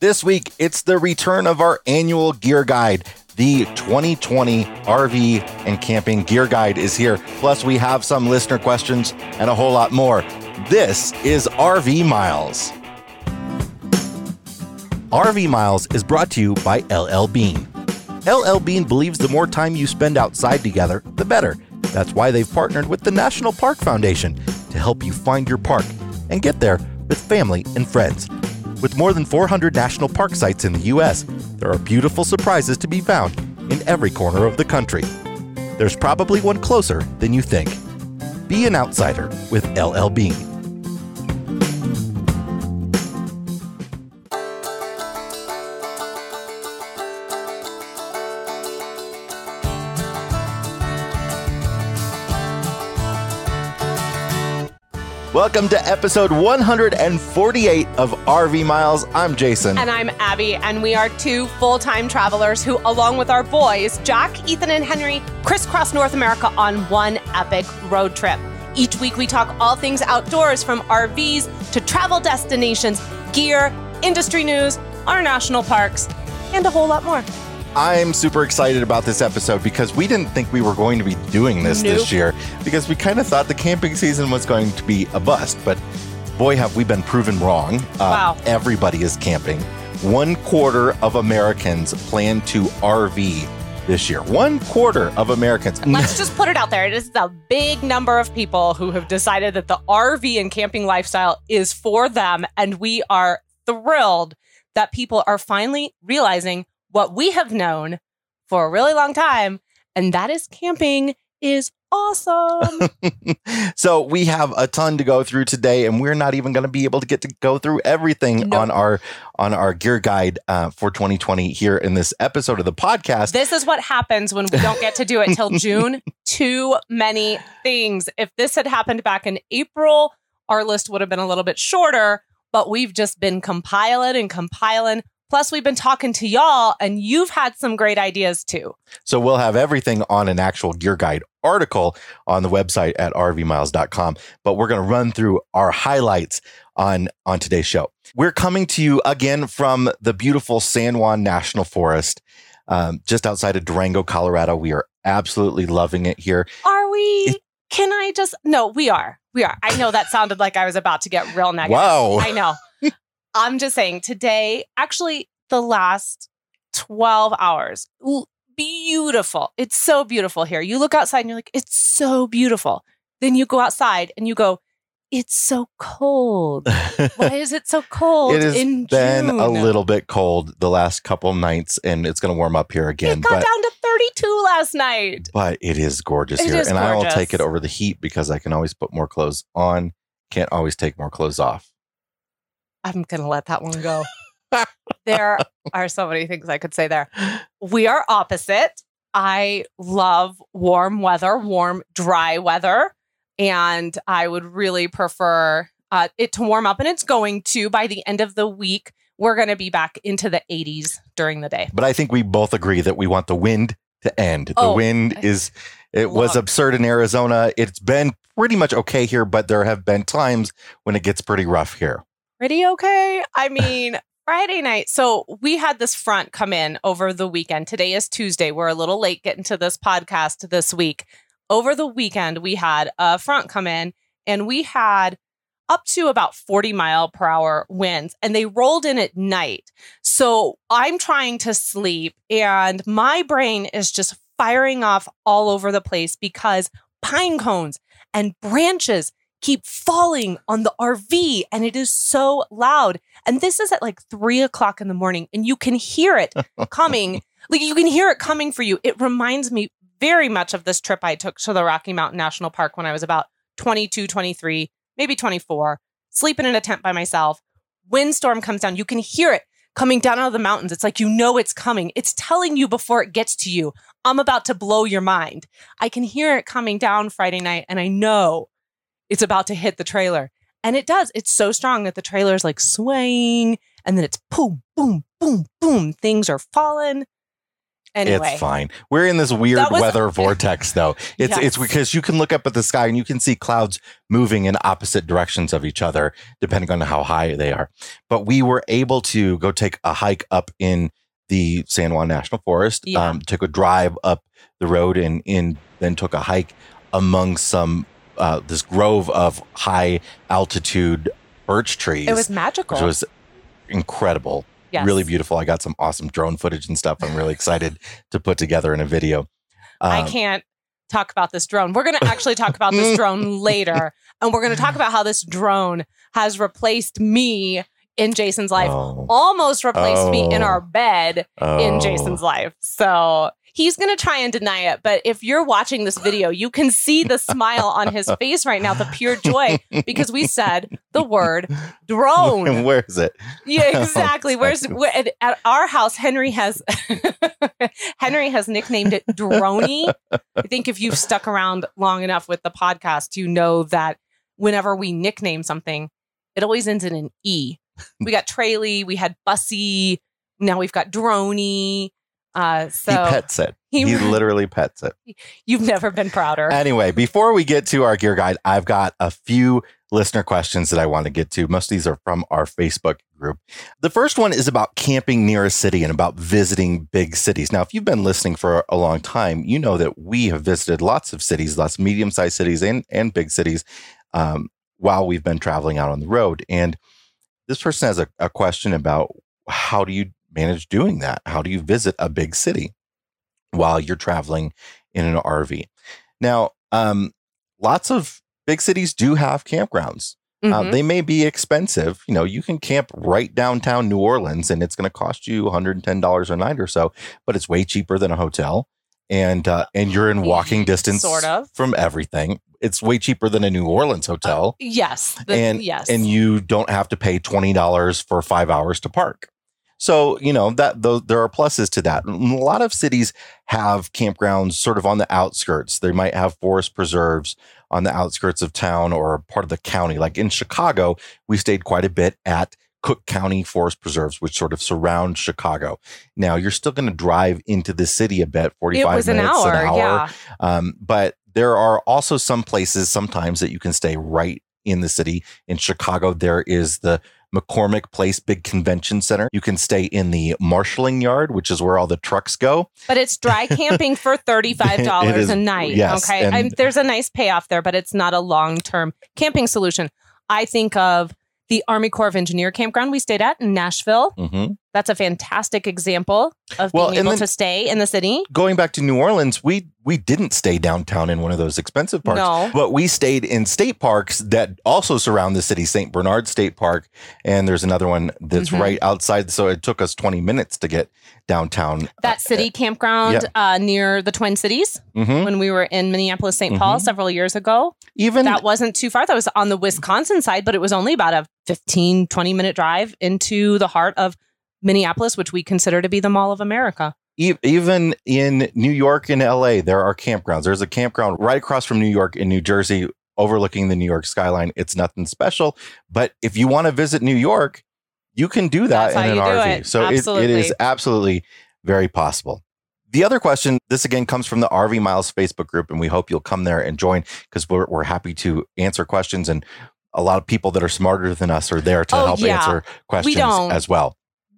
This week, it's the return of our annual gear guide. The 2020 RV and camping gear guide is here. Plus, we have some listener questions and a whole lot more. This is RV Miles. RV Miles is brought to you by LL Bean. LL Bean believes the more time you spend outside together, the better. That's why they've partnered with the National Park Foundation to help you find your park and get there with family and friends. With more than 400 national park sites in the U.S., there are beautiful surprises to be found in every corner of the country. There's probably one closer than you think. Be an outsider with LL Bean. Welcome to episode 148 of RV Miles. I'm Jason. And I'm Abby, and we are two full time travelers who, along with our boys, Jack, Ethan, and Henry, crisscross North America on one epic road trip. Each week, we talk all things outdoors from RVs to travel destinations, gear, industry news, our national parks, and a whole lot more. I'm super excited about this episode because we didn't think we were going to be doing this Nope. this year because we kind of thought the camping season was going to be a bust. But boy, have we been proven wrong. Uh, Wow. Everybody is camping. One quarter of Americans plan to RV this year. One quarter of Americans. Let's just put it out there. It is a big number of people who have decided that the RV and camping lifestyle is for them. And we are thrilled that people are finally realizing what we have known for a really long time. And that is camping is awesome. so we have a ton to go through today, and we're not even going to be able to get to go through everything Nope. on our on our gear guide uh, for 2020 here in this episode of the podcast. this is what happens when we don't get to do it till June. Too many things. If this had happened back in April, our list would have been a little bit shorter, but we've just been compiling and compiling. Plus, we've been talking to y'all, and you've had some great ideas too. So we'll have everything on an actual gear guide article on the website at rvmiles.com. But we're going to run through our highlights on on today's show. We're coming to you again from the beautiful San Juan National Forest, um, just outside of Durango, Colorado. We are absolutely loving it here. Are we? Can I just? No, we are. We are. I know that sounded like I was about to get real negative. Wow. I know. I'm just saying today, actually, the last 12 hours, beautiful. It's so beautiful here. You look outside and you're like, it's so beautiful. Then you go outside and you go, it's so cold. Why is it so cold it has in been June? a little bit cold the last couple nights, and it's going to warm up here again. It got But down to 32 last night. but it is gorgeous It here, is and I will take it over the heat because I can always put more clothes on. Can't always take more clothes off. I'm going to let that one go. there are so many things I could say there. We are opposite. I love warm weather, warm, dry weather. And I would really prefer uh, it to warm up. And it's going to by the end of the week. We're going to be back into the 80s during the day. But I think we both agree that we want the wind to end. The Oh, wind is it was absurd in Arizona. It's been pretty much okay here, but there have been times when it gets pretty rough here. Pretty okay. I mean, Friday night. So we had this front come in over the weekend. Today is Tuesday. We're a little late getting to this podcast this week. Over the weekend, we had a front come in and we had up to about 40 mile per hour winds and they rolled in at night. So I'm trying to sleep and my brain is just firing off all over the place because pine cones and branches keep falling on the RV and it is so loud. And this is at like three o'clock in the morning and you can hear it coming. like you can hear it coming for you. It reminds me very much of this trip I took to the Rocky Mountain National Park when I was about 22, 23, maybe 24, sleeping in a tent by myself. Windstorm comes down. You can hear it coming down out of the mountains. It's like you know it's coming. It's telling you before it gets to you, I'm about to blow your mind. I can hear it coming down Friday night and I know it's about to hit the trailer. And it does. It's so strong that the trailer is like swaying and then it's boom, boom, boom, boom. Things are falling. Anyway, It's fine. We're in this weird was- weather vortex though. It's Yes. it's because you can look up at the sky and you can see clouds moving in opposite directions of each other depending on how high they are. But we were able to go take a hike up in the San Juan National Forest. Yeah. Um, took a drive up the road and in then took a hike among some uh, this grove of high altitude birch trees. it was magical. which was incredible Yes. really beautiful. I got some awesome drone footage and stuff. I'm really excited to put together in a video. I Um, can't talk about this drone. We're going to actually talk about this drone later. And we're going to talk about how this drone has replaced me in Jason's life, oh, almost replaced me in Oh. our bed oh. in Jason's life. So he's going to try and deny it. But if you're watching this video, you can see the smile on his face right now, the pure joy, because we said the word drone. Where is it? Yeah, oh, exactly. Where's where, at, at our house? Henry has Henry has nicknamed it Droney. I think if you've stuck around long enough with the podcast, you know that whenever we nickname something, it always ends in an e. We got Traily, we had Bussy, now we've got Droney. Uh, so he pets it. he- He, literally pets it. you've never been prouder. Anyway, before we get to our gear guide, I've got a few listener questions that I want to get to. Most of these are from our Facebook group. The first one is about camping near a city and about visiting big cities. Now, if you've been listening for a long time, you know that we have visited lots of cities, lots of medium sized cities and, and big cities um, while we've been traveling out on the road. And this person has a, a question about how do you manage doing that? How do you visit a big city while you're traveling in an RV? Now, um, lots of big cities do have campgrounds. Uh, Mhm. they may be expensive. You know, you can camp right downtown New Orleans and it's going to cost you $110 a night or so, but it's way cheaper than a hotel. And uh, and you're in walking distance Sort of. from everything. It's way cheaper than a New Orleans hotel. yes. the- and yes. and you don't have to pay $20 for 5 hours to park. So, you know, that though there are pluses to that. A lot of cities have campgrounds sort of on the outskirts. They might have forest preserves on the outskirts of town or part of the county. Like in Chicago, we stayed quite a bit at Cook County Forest Preserves, which sort of surround Chicago. Now you're still going to drive into the city a bit, 45 it was an minutes, hour, an hour. Yeah. Um, but there are also some places sometimes that you can stay right in the city. In Chicago, there is the McCormick Place Big Convention Center. You can stay in the marshaling yard, which is where all the trucks go. But it's dry camping for $35 is- a night. yes, okay. and- there's a nice payoff there, but it's not a long term camping solution. I think of the Army Corps of Engineer campground we stayed at in Nashville. Mhm. That's a fantastic example of Well, being able to stay in the city. Going back to New Orleans, we we didn't stay downtown in one of those expensive parks. No. But we stayed in state parks that also surround the city, St. Bernard State Park, and there's another one that's Mhm. right outside. So it took us 20 minutes to get downtown. That city campground uh, near the Twin Cities Mhm. when we were in Minneapolis, St. Paul Mhm. several years ago. Even That wasn't too far. That was on the Wisconsin side, but it was only about a 15, 20 minute drive into the heart of Minneapolis, which we consider to be the Mall of America. E- even in New York and LA, there are campgrounds. There's a campground right across from New York in New Jersey, overlooking the New York skyline. It's nothing special, but if you want to visit New York, you can do that That's in an RV. it. So it, it is Absolutely. very possible. The other question, this again comes from the RV Miles Facebook group, and we hope you'll come there and join because we're, we're happy to answer questions. And a lot of people that are smarter than us are there to Oh, help yeah. answer questions don't. as well.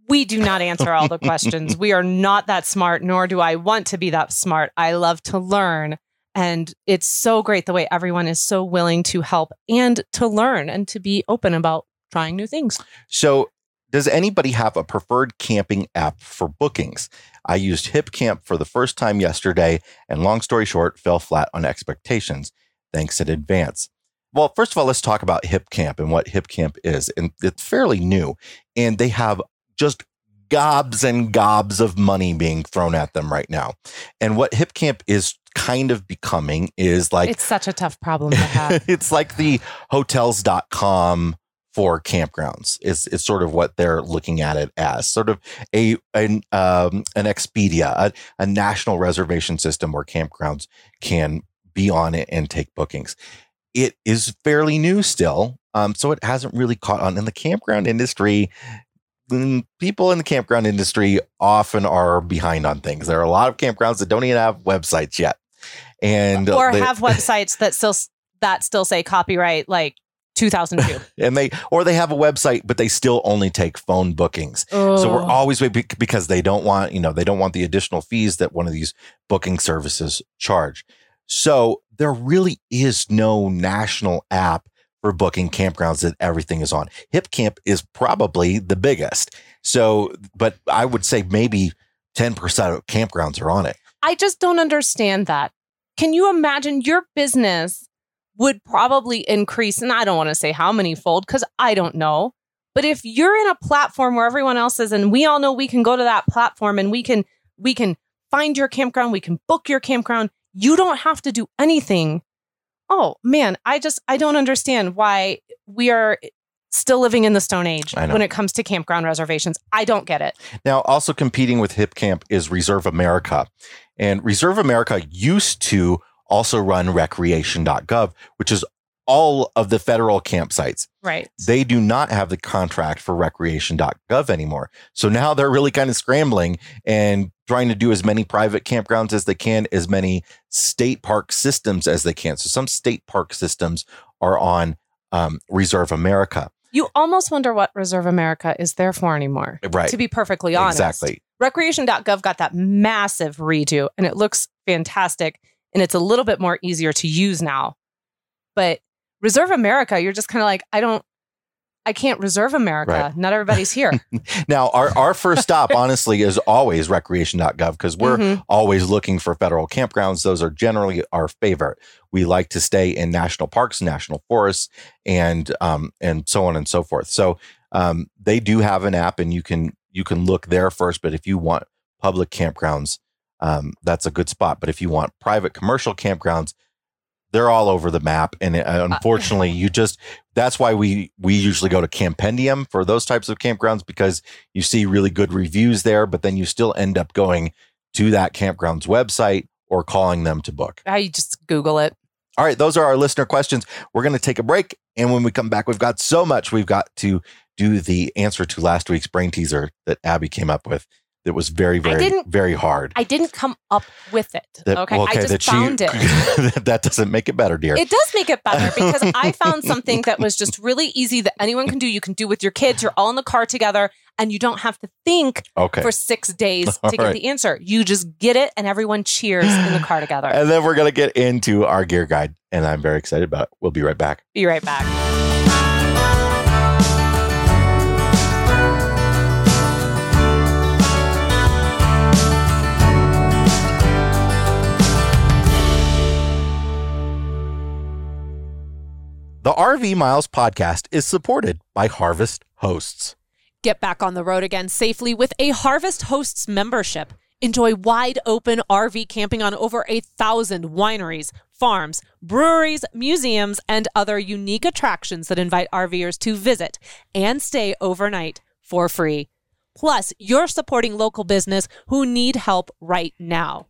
We do not answer all the questions. we are not that smart, nor do I want to be that smart. I love to learn. And it's so great the way everyone is so willing to help and to learn and to be open about trying new things. So, does anybody have a preferred camping app for bookings? I used HipCamp for the first time yesterday, and long story short, fell flat on expectations. Thanks in advance. Well, first of all, let's talk about HipCamp and what HipCamp is. And it's fairly new, and they have just gobs and gobs of money being thrown at them right now. And what HipCamp is kind of becoming is like it's such a tough problem to have. it's like the hotels.com for campgrounds is is sort of what they're looking at it as sort of a an um an expedia a, a national reservation system where campgrounds can be on it and take bookings it is fairly new still um so it hasn't really caught on in the campground industry people in the campground industry often are behind on things. There are a lot of campgrounds that don't even have websites yet, and uh, or they- have websites that still that still say copyright like 2002. and they or they have a website, but they still only take phone bookings. So we're always because they don't want, you know, they don't want the additional fees that one of these booking services charge. So there really is no national app for booking campgrounds that everything is on. HipCamp is probably the biggest. So, but I would say maybe 10% of campgrounds are on it. I just don't understand that. Can you imagine your business would probably increase? And I don't want to say how many fold because I don't know. But if you're in a platform where everyone else is, and we all know we can go to that platform and we can we can find your campground, we can book your campground. You don't have to do anything. Oh man, I just I don't understand why we are still living in the Stone Age when it comes to campground reservations. I don't get it. Now, also competing with Hip Camp is Reserve America. And Reserve America used to also run recreation.gov, which is all of the federal campsites. Right. They do not have the contract for recreation.gov anymore. So now they're really kind of scrambling and trying to do as many private campgrounds as they can, as many state park systems as they can. So some state park systems are on um, Reserve America. You almost wonder what Reserve America is there for anymore. Right. To be perfectly honest. Exactly. Recreation.gov got that massive redo and it looks fantastic and it's a little bit more easier to use now. But Reserve America, you're just kind of like, I don't, I can't reserve America. Right. Not everybody's here. Now, our, our first stop, honestly, is always recreation.gov because we're Mhm. always looking for federal campgrounds. Those are generally our favorite. We like to stay in national parks, national forests, and um, and so on and so forth. So um, they do have an app, and you can you can look there first. But if you want public campgrounds, um, that's a good spot. But if you want private commercial campgrounds, they're all over the map, and uh, unfortunately, you just that's why we we usually go to Campendium for those types of campgrounds because you see really good reviews there, but then you still end up going to that campground's website or calling them to book. I just Google it. All right, those are our listener questions. We're going to take a break, and when we come back, we've got so much we've got to do the answer to last week's brain teaser that Abby came up with. That was very, very, very hard. I didn't come up with it. That- okay. well, I just found it. that doesn't make it better, dear. It does make it better because I found something that was just really easy that anyone can do. You can do with your kids. You're all in the car together and you don't have to think okay. for six days All to get right. the answer. You just get it and everyone cheers in the car together. And then we're going to get into our gear guide, and I'm very excited about it. We'll be right back. Be right back. The RV Miles podcast is supported by Harvest Hosts. Get back on the road again safely with a Harvest Hosts membership. Enjoy wide open RV camping on over a thousand wineries, farms, breweries, museums, and other unique attractions that invite RVers to visit and stay overnight for free. Plus, you're supporting local business who need help right now.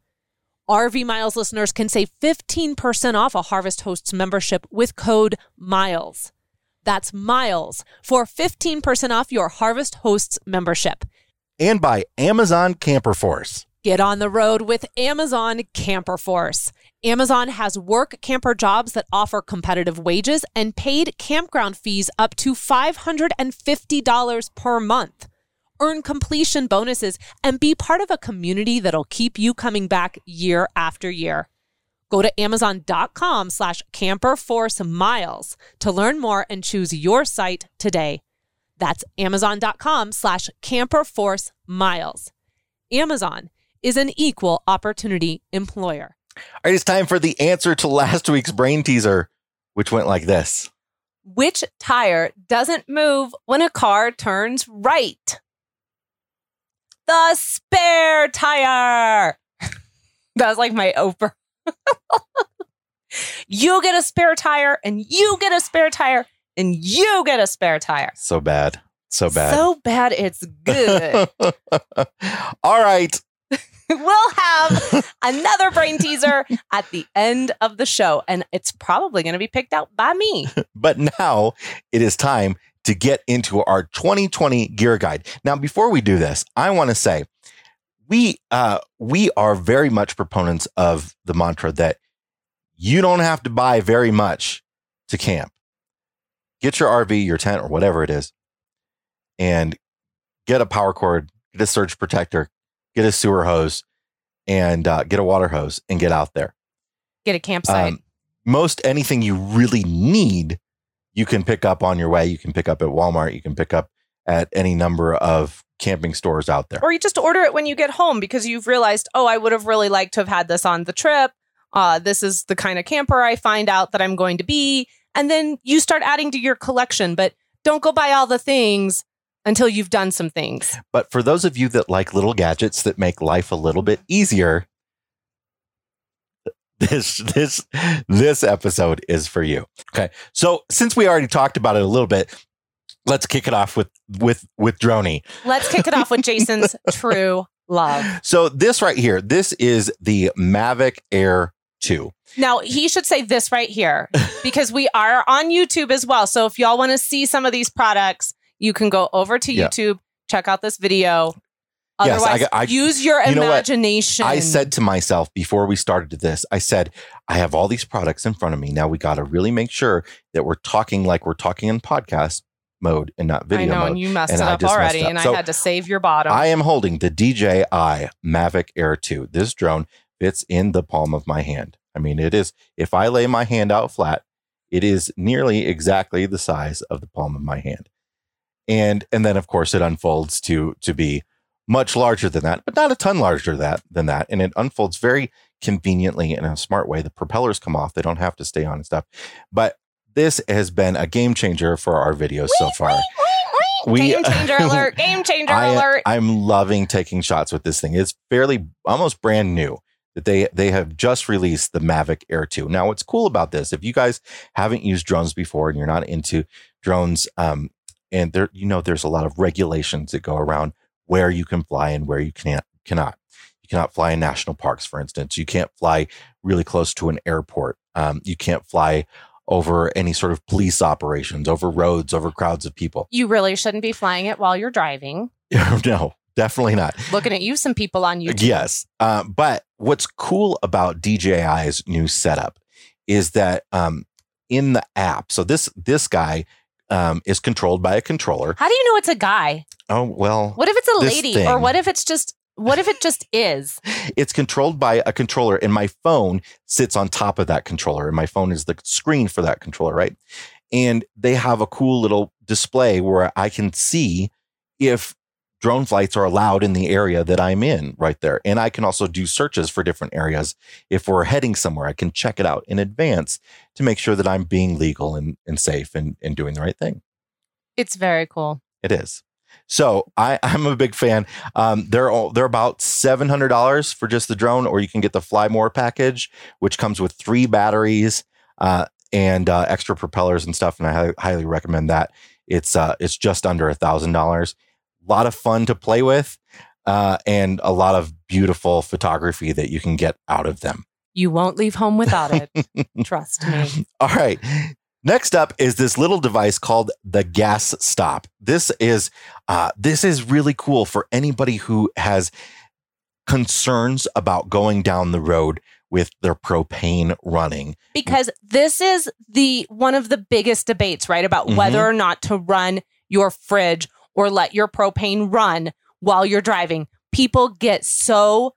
RV Miles listeners can save 15% off a Harvest Hosts membership with code MILES. That's MILES for 15% off your Harvest Hosts membership. And by Amazon Camper Force. Get on the road with Amazon Camper Force. Amazon has work camper jobs that offer competitive wages and paid campground fees up to $550 per month. Earn completion bonuses and be part of a community that'll keep you coming back year after year. Go to amazon.com slash camperforce miles to learn more and choose your site today. That's amazon.com slash camperforce miles. Amazon is an equal opportunity employer. All right, it's time for the answer to last week's brain teaser, which went like this. Which tire doesn't move when a car turns right? The spare tire. that was like my Oprah. you get a spare tire, and you get a spare tire, and you get a spare tire. So bad. So bad. So bad it's good. All right. we'll have another brain teaser at the end of the show, and it's probably going to be picked out by me. But now it is time to get into our 2020 gear guide. Now, before we do this, I want to say we uh, we are very much proponents of the mantra that you don't have to buy very much to camp. Get your RV, your tent, or whatever it is, and get a power cord, get a surge protector, get a sewer hose, and uh, get a water hose, and get out there. Get a campsite. Um, most anything you really need, you can pick up on your way. You can pick up at Walmart. You can pick up at any number of camping stores out there. or you just order it when you get home because you've realized, oh, I would have really liked to have had this on the trip. Uh, this is the kind of camper I find out that I'm going to be. And then you start adding to your collection, but don't go buy all the things until you've done some things. But for those of you that like little gadgets that make life a little bit easier, this this this episode is for you. Okay. So since we already talked about it a little bit, let's kick it off with with with Droney. Let's kick it off with Jason's true love. So this right here, this is the Mavic Air 2. Now, he should say this right here because we are on YouTube as well. So if y'all want to see some of these products, you can go over to Yeah. YouTube, check out this video. Yes, I I- use your you imagination. I said to myself before we started this, I said, I have all these products in front of me. Now we got to really make sure that we're talking like we're talking in podcast mode and not I video know, mode. and you messed and it up already, up. and So, I had to save your bottom. I am holding the DJI Mavic Air 2. This drone fits in the palm of my hand. I mean, it is, if I lay my hand out flat, it is nearly exactly the size of the palm of my hand. And and then of course it unfolds to to be much larger than that, but not a ton larger that than that. And it unfolds very conveniently in a smart way. The propellers come off, they don't have to stay on and stuff. But this has been a game changer for our videos so far. We- game changer alert! Game changer I, alert! I'm loving taking shots with this thing. It's fairly almost brand new that they they have just released the Mavic Air 2. Now, what's cool about this, if you guys haven't used drones before and you're not into drones, um, and there, you know, there's a lot of regulations that go around where you can fly and where you can't cannot. You cannot fly in national parks, for instance. You can't fly really close to an airport. Um, you can't fly over any sort of police operations, over roads, over crowds of people. you really shouldn't be flying it while you're driving. no, definitely not. Looking at you, some people on YouTube. Yes. Uh, but what's cool about DJI's new setup is that um, in the app, so this this guy um, is controlled by a controller. How do you know it's a guy? Oh well, What if it's a lady, thing. or what if it's just? What if it just is? it's controlled by a controller, and my phone sits on top of that controller, and my phone is the screen for that controller, right? And they have a cool little display where I can see if drone flights are allowed in the area that I'm in right there. And I can also do searches for different areas. If we're heading somewhere, I can check it out in advance to make sure that I'm being legal and, and safe and, and doing the right thing. It's very cool. It is. So I, I'm a big fan. Um, they're all, they're about seven hundred dollars for just the drone, or you can get the Fly More package, which comes with three batteries uh, and uh, extra propellers and stuff. And I hi- highly recommend that. It's uh, it's just under a thousand dollars. A lot of fun to play with, uh, and a lot of beautiful photography that you can get out of them. You won't leave home without it. Trust me. All right. Next up is this little device called the gas stop. This is uh, this is really cool for anybody who has concerns about going down the road with their propane running. because this is the one of the biggest debates right about Mhm. whether or not to run your fridge or let your propane run while you're driving people get so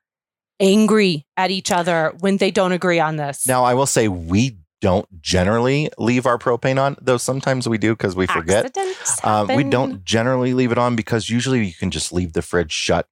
angry at each other when they don't agree on this Now, I will say we don't generally leave our propane on, though sometimes we do because we forget. Um, we don't generally leave it on because usually you can just leave the fridge shut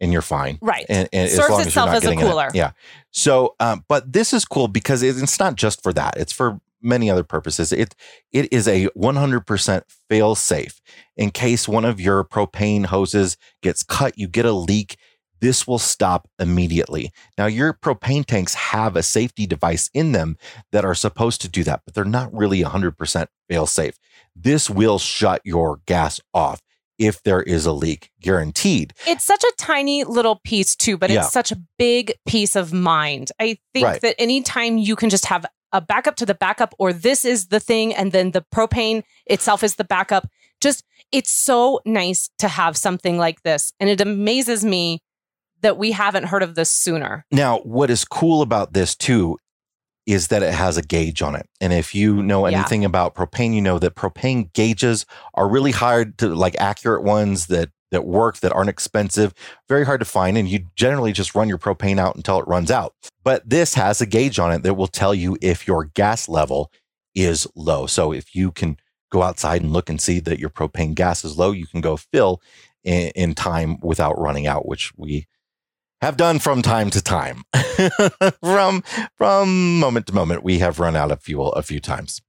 and you're fine. right and, and as Serves long as you're itself not as a getting in it. cooler. Yeah. So, um, but this is cool because it's not just for that; it's for many other purposes. It it is a 100% fail safe in case one of your propane hoses gets cut, you get a leak. This will stop immediately. Now, your propane tanks have a safety device in them that are supposed to do that, but they're not really 100% fail safe. This will shut your gas off if there is a leak, guaranteed. it's such a tiny little piece too but Yeah. it's such a big peace of mind i think Right. that anytime you can just have a backup to the backup or this is the thing and then the propane itself is the backup Just, it's so nice to have something like this. And it amazes me that we haven't heard of this sooner. Now, what is cool about this too is that it has a gauge on it. And if you know Yeah. anything about propane, you know that propane gauges are really hard to like accurate ones that that work that aren't expensive, very hard to find and you generally just run your propane out until it runs out. But this has a gauge on it that will tell you if your gas level is low. So if you can go outside and look and see that your propane gas is low, you can go fill in, in time without running out, which we have done from time to time. from from moment to moment, we have run out of fuel a few times.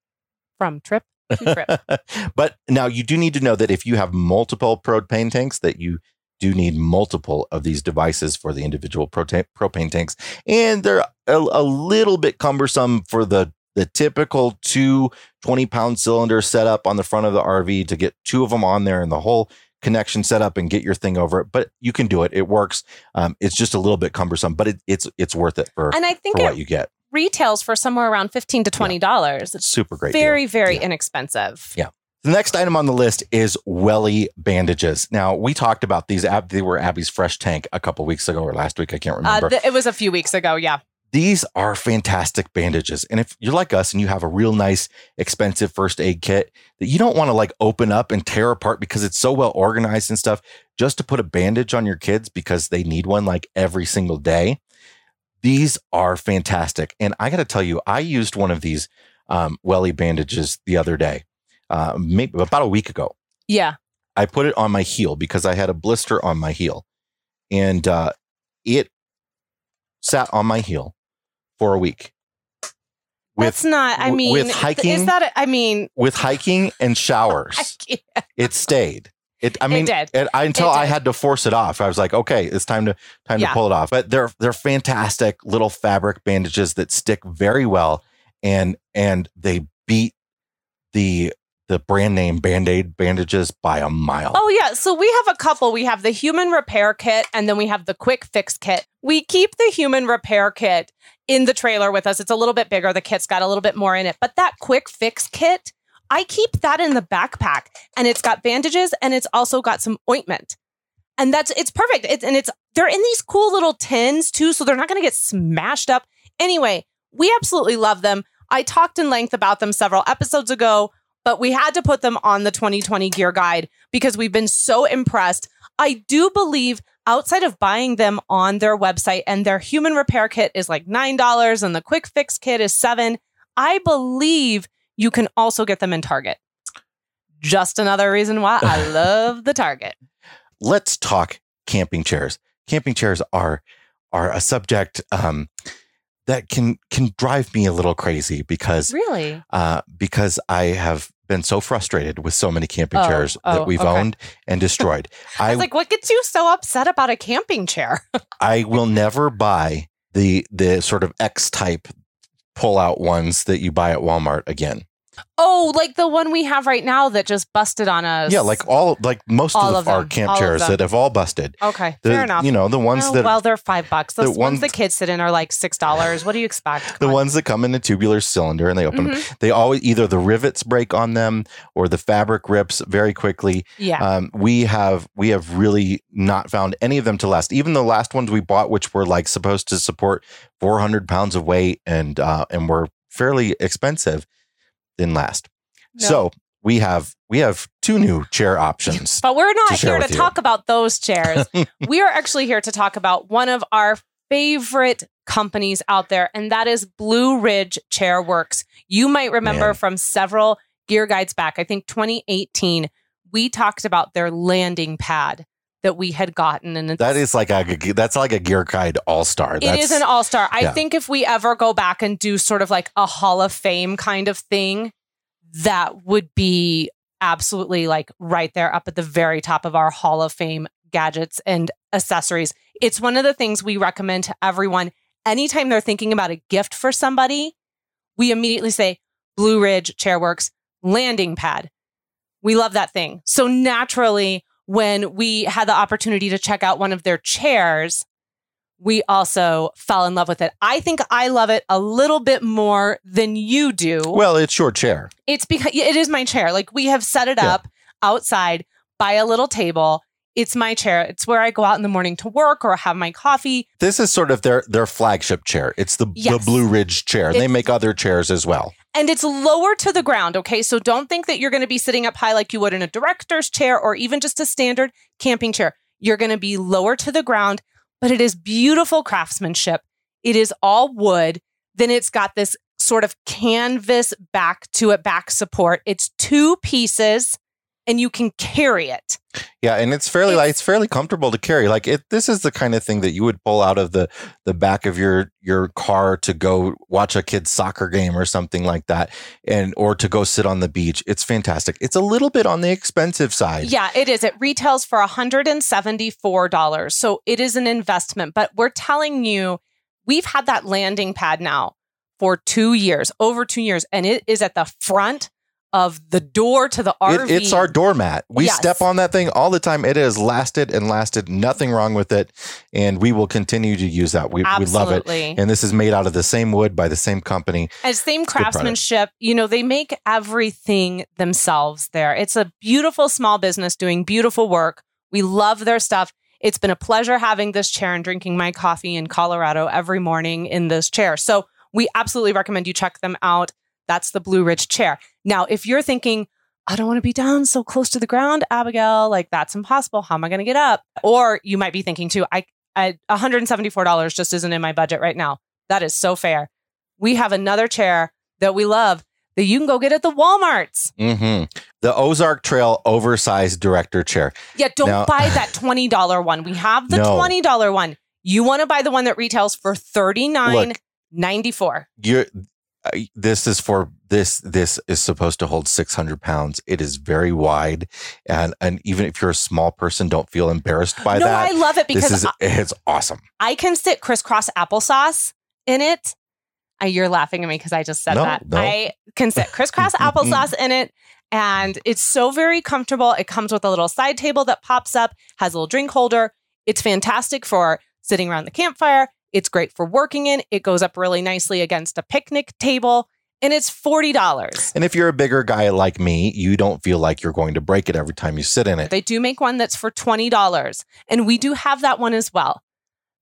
From trip to trip. but now you do need to know that if you have multiple propane tanks, that you do need multiple of these devices for the individual prote- propane tanks, and they're a, a little bit cumbersome for the the typical two 20 pound cylinder setup on the front of the RV to get two of them on there and the whole connection set up and get your thing over it. But you can do it. It works. Um, it's just a little bit cumbersome, but it, it's it's worth it for, And I think it what you get. retails for somewhere around 15 to $20. It's It's super great. deal. very, very Yeah. inexpensive. Yeah. The next item on the list is welly bandages. Now we talked about these. They were Abby's fresh tank a couple weeks ago or last week. I can't Uh, remember. th- it was a few weeks ago. Yeah. These are fantastic bandages. And if you're like us and you have a real nice, expensive first aid kit that you don't want to like open up and tear apart because it's so well organized and stuff, just to put a bandage on your kids because they need one like every single day. These are fantastic. And I got to tell you, I used one of these um, welly bandages the other day, uh, maybe about a week ago. Yeah. I put it on my heel because I had a blister on my heel, and uh, it sat on my heel for a week. That's not, I mean, with hiking- is that, a- I mean, with hiking and showers, it stayed. It, I It mean, it- I- until It I had to force it off. I was like, okay, it's time to time Yeah. to pull it off. But they're they're fantastic little fabric bandages that stick very well, and and they beat the the brand name Band Aid bandages by a mile. Oh, yeah. So we have a couple. We have the human repair kit and then we have the quick fix kit. We keep the human repair kit in the trailer with us. It's a little bit bigger. The kit's got a little bit more in it. But that quick fix kit, I keep that in the backpack and it's got bandages and it's also got some ointment. And that's it's perfect. It's and it's they're in these cool little tins too, so they're not going to get smashed up. Anyway, we absolutely love them. I talked in length about them several episodes ago, but we had to put them on the 2020 gear guide because we've been so impressed. I do believe outside of buying them on their website and their human repair kit is like $9 and the quick fix kit is 7, I believe you can also get them in Target. Just another reason why I love the Target. let's talk camping chairs. Camping chairs are are a subject um, that can can drive me a little crazy because Really? uh, because I have been so frustrated with so many camping Oh, chairs oh, that we've okay. owned and destroyed. I I was like, what gets you so upset about a camping chair? I will never buy the the sort of X type pull out ones that you buy at Walmart again. Oh, like the one we have right now that just busted on us. Yeah, like all like most All of, of our camp All chairs that have all busted. Okay, The, fair enough. You know the ones well, that well, they're five bucks. the ones ones- the kids sit in are like six dollars. What do you expect? Come the on. ones that come in a tubular cylinder and they open Mhm. they always either the rivets break on them or the fabric rips very quickly Yeah. um, we have we have really not found any of them to last even the last ones we bought which were like supposed to support 400 pounds of weight and uh, and were fairly expensive didn't last No. so we have we have two new chair options But we're not to here to with you. talk about those chairs. we are actually here to talk about one of our favorite companies out there, and that is Blue Ridge Chair Works. You might remember Man. from several gear guides back, I think 2018, we talked about their landing pad that we had gotten. And it's, that is like a that's like a gear guide all-star it is an all star. I yeah. think if we ever go back and do sort of like a Hall of Fame kind of thing, that would be absolutely like right there up at the very top of our Hall of Fame gadgets and accessories. It's one of the things we recommend to everyone anytime they're thinking about a gift for somebody. We immediately say Blue Ridge Chairworks landing pad. We love that thing. So naturally, when we had the opportunity to check out one of their chairs, we also fell in love with it. I think I love it a little bit more than you do. well it's your chair it's because it is my chair. Like we have set it Yeah. up. outside by a little table. It's my chair. It's where I go out in the morning to work or have my coffee. This is sort of their their flagship chair. It's the, Yes. the Blue Ridge chair. and they make other chairs as well. and it's lower to the ground. Okay. So don't think that you're going to be sitting up high like you would in a director's chair or even just a standard camping chair. You're going to be lower to the ground, but it is beautiful craftsmanship. It is all wood. Then it's got this sort of canvas back to it, back support. It's two pieces and you can carry it. Yeah, and it's fairly It's- like it's fairly comfortable to carry. Like it this is the kind of thing that you would pull out of the the back of your your car to go watch a kid's soccer game or something like that and or to go sit on the beach. It's fantastic. It's a little bit on the expensive side. Yeah, it is. It retails for $174. So it is an investment, but we're telling you, we've had that landing pad now for two years, over two years, and it is at the front of the door to the RV. It, it's our doormat. We Yes. step on that thing all the time. It has lasted and lasted. Nothing wrong with it, and we will continue to use that. We, we love it. And this is made out of the same wood by the same company. And same craftsmanship. You know, they make everything themselves there. It's a beautiful small business doing beautiful work. We love their stuff. It's been a pleasure having this chair and drinking my coffee in Colorado every morning in this chair. So we absolutely recommend you check them out. That's the Blue Ridge chair. Now, if you're thinking, I don't want to be down so close to the ground, Abigail, like that's impossible. How am I going to get up? Or you might be thinking too, I, I $174 just isn't in my budget right now. That is so fair. We have another chair that we love that you can go get at the Walmarts. hmm The Ozark Trail oversized director chair. Yeah, don't Now- buy that $20 one. We have the No. $20 one. You want to buy the one that retails for $39.94. You're, uh, this is for this. This is supposed to hold 600 pounds. It is very wide, and and even if you're a small person, don't feel embarrassed by that. no, that. I love it because this is I, it's awesome. I can sit crisscross applesauce in it. Uh, you're laughing at me because I just said No, that. no. I can sit crisscross applesauce in it. And it's so very comfortable. It comes with a little side table that pops up, has a little drink holder. It's fantastic for sitting around the campfire. It's great for working in. It goes up really nicely against a picnic table. And it's $40. And if you're a bigger guy like me, you don't feel like you're going to break it every time you sit in it. They do make one that's for $20. And we do have that one as well.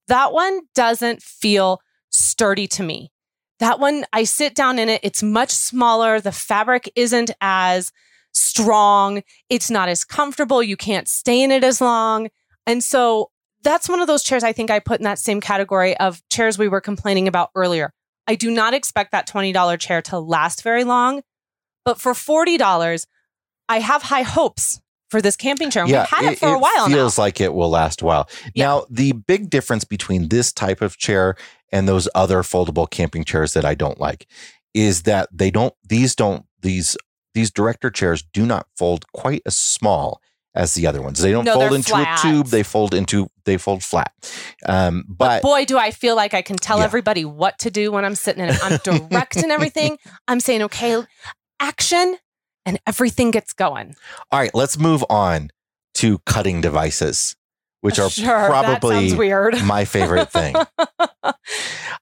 That one doesn't feel sturdy to me. That one, I sit down in it, it's much smaller. The fabric isn't as strong. It's not as comfortable. You can't stay in it as long. And so that's one of those chairs I think I put in that same category of chairs we were complaining about earlier. I do not expect that $20 chair to last very long, but for $40, I have high hopes for this camping chair. And We've had it, for a while now. feels like it will last a while. Yeah. Now, the big difference between this type of chair and those other foldable camping chairs that I don't like is that they don't these don't these these director chairs do not fold quite as small as the other ones. They don't No, fold into flat. a tube, they fold into they fold flat. Um But but, boy, do I feel like I can tell Yeah. everybody what to do when I'm sitting in it. I'm directing everything. I'm saying, okay, action, and everything gets going. all right, let's move on to cutting devices, which are sure, probably weird. my favorite thing.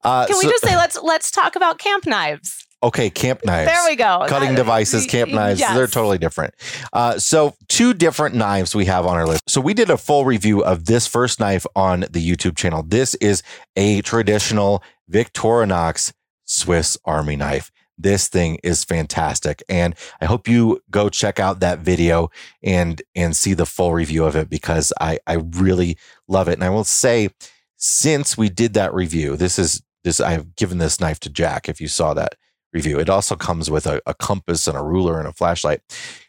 Uh, Can we so- just say let's let's talk about camp knives? Okay, camp knives. There we go. cutting That- devices, camp knives, Yes. they're totally different. Uh, so, two different knives we have on our list. So, we did a full review of this first knife on the YouTube channel. This is a traditional Victorinox Swiss Army knife. This thing is fantastic, and I hope you go check out that video and and see the full review of it because I I really love it. And I will say, since we did that review, this is this I've given this knife to Jack. If you saw that review. It also comes with a, a compass and a ruler and a flashlight.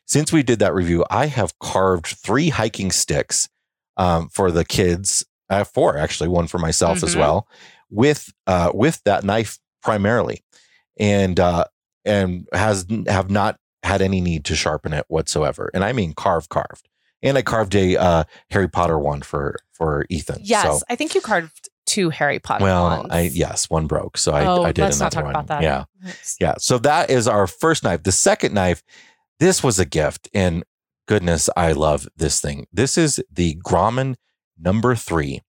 Since we did that review, I have carved three hiking sticks um, for the kids. I have four actually, one for myself as Mhm. well, with uh, with that knife primarily, and uh, and has have not had any need to sharpen it whatsoever. And I mean carve carved. And I carved a uh, Harry Potter one for for Ethan. Yes, So, I think you carved two Harry Potter well, ones. I yes, one broke, so I, oh, I did let's not another talk one. about that. Yeah. Let's- Yeah. So that is our first knife. The second knife, this was a gift. And goodness, I love this thing. This is the Grohmann number three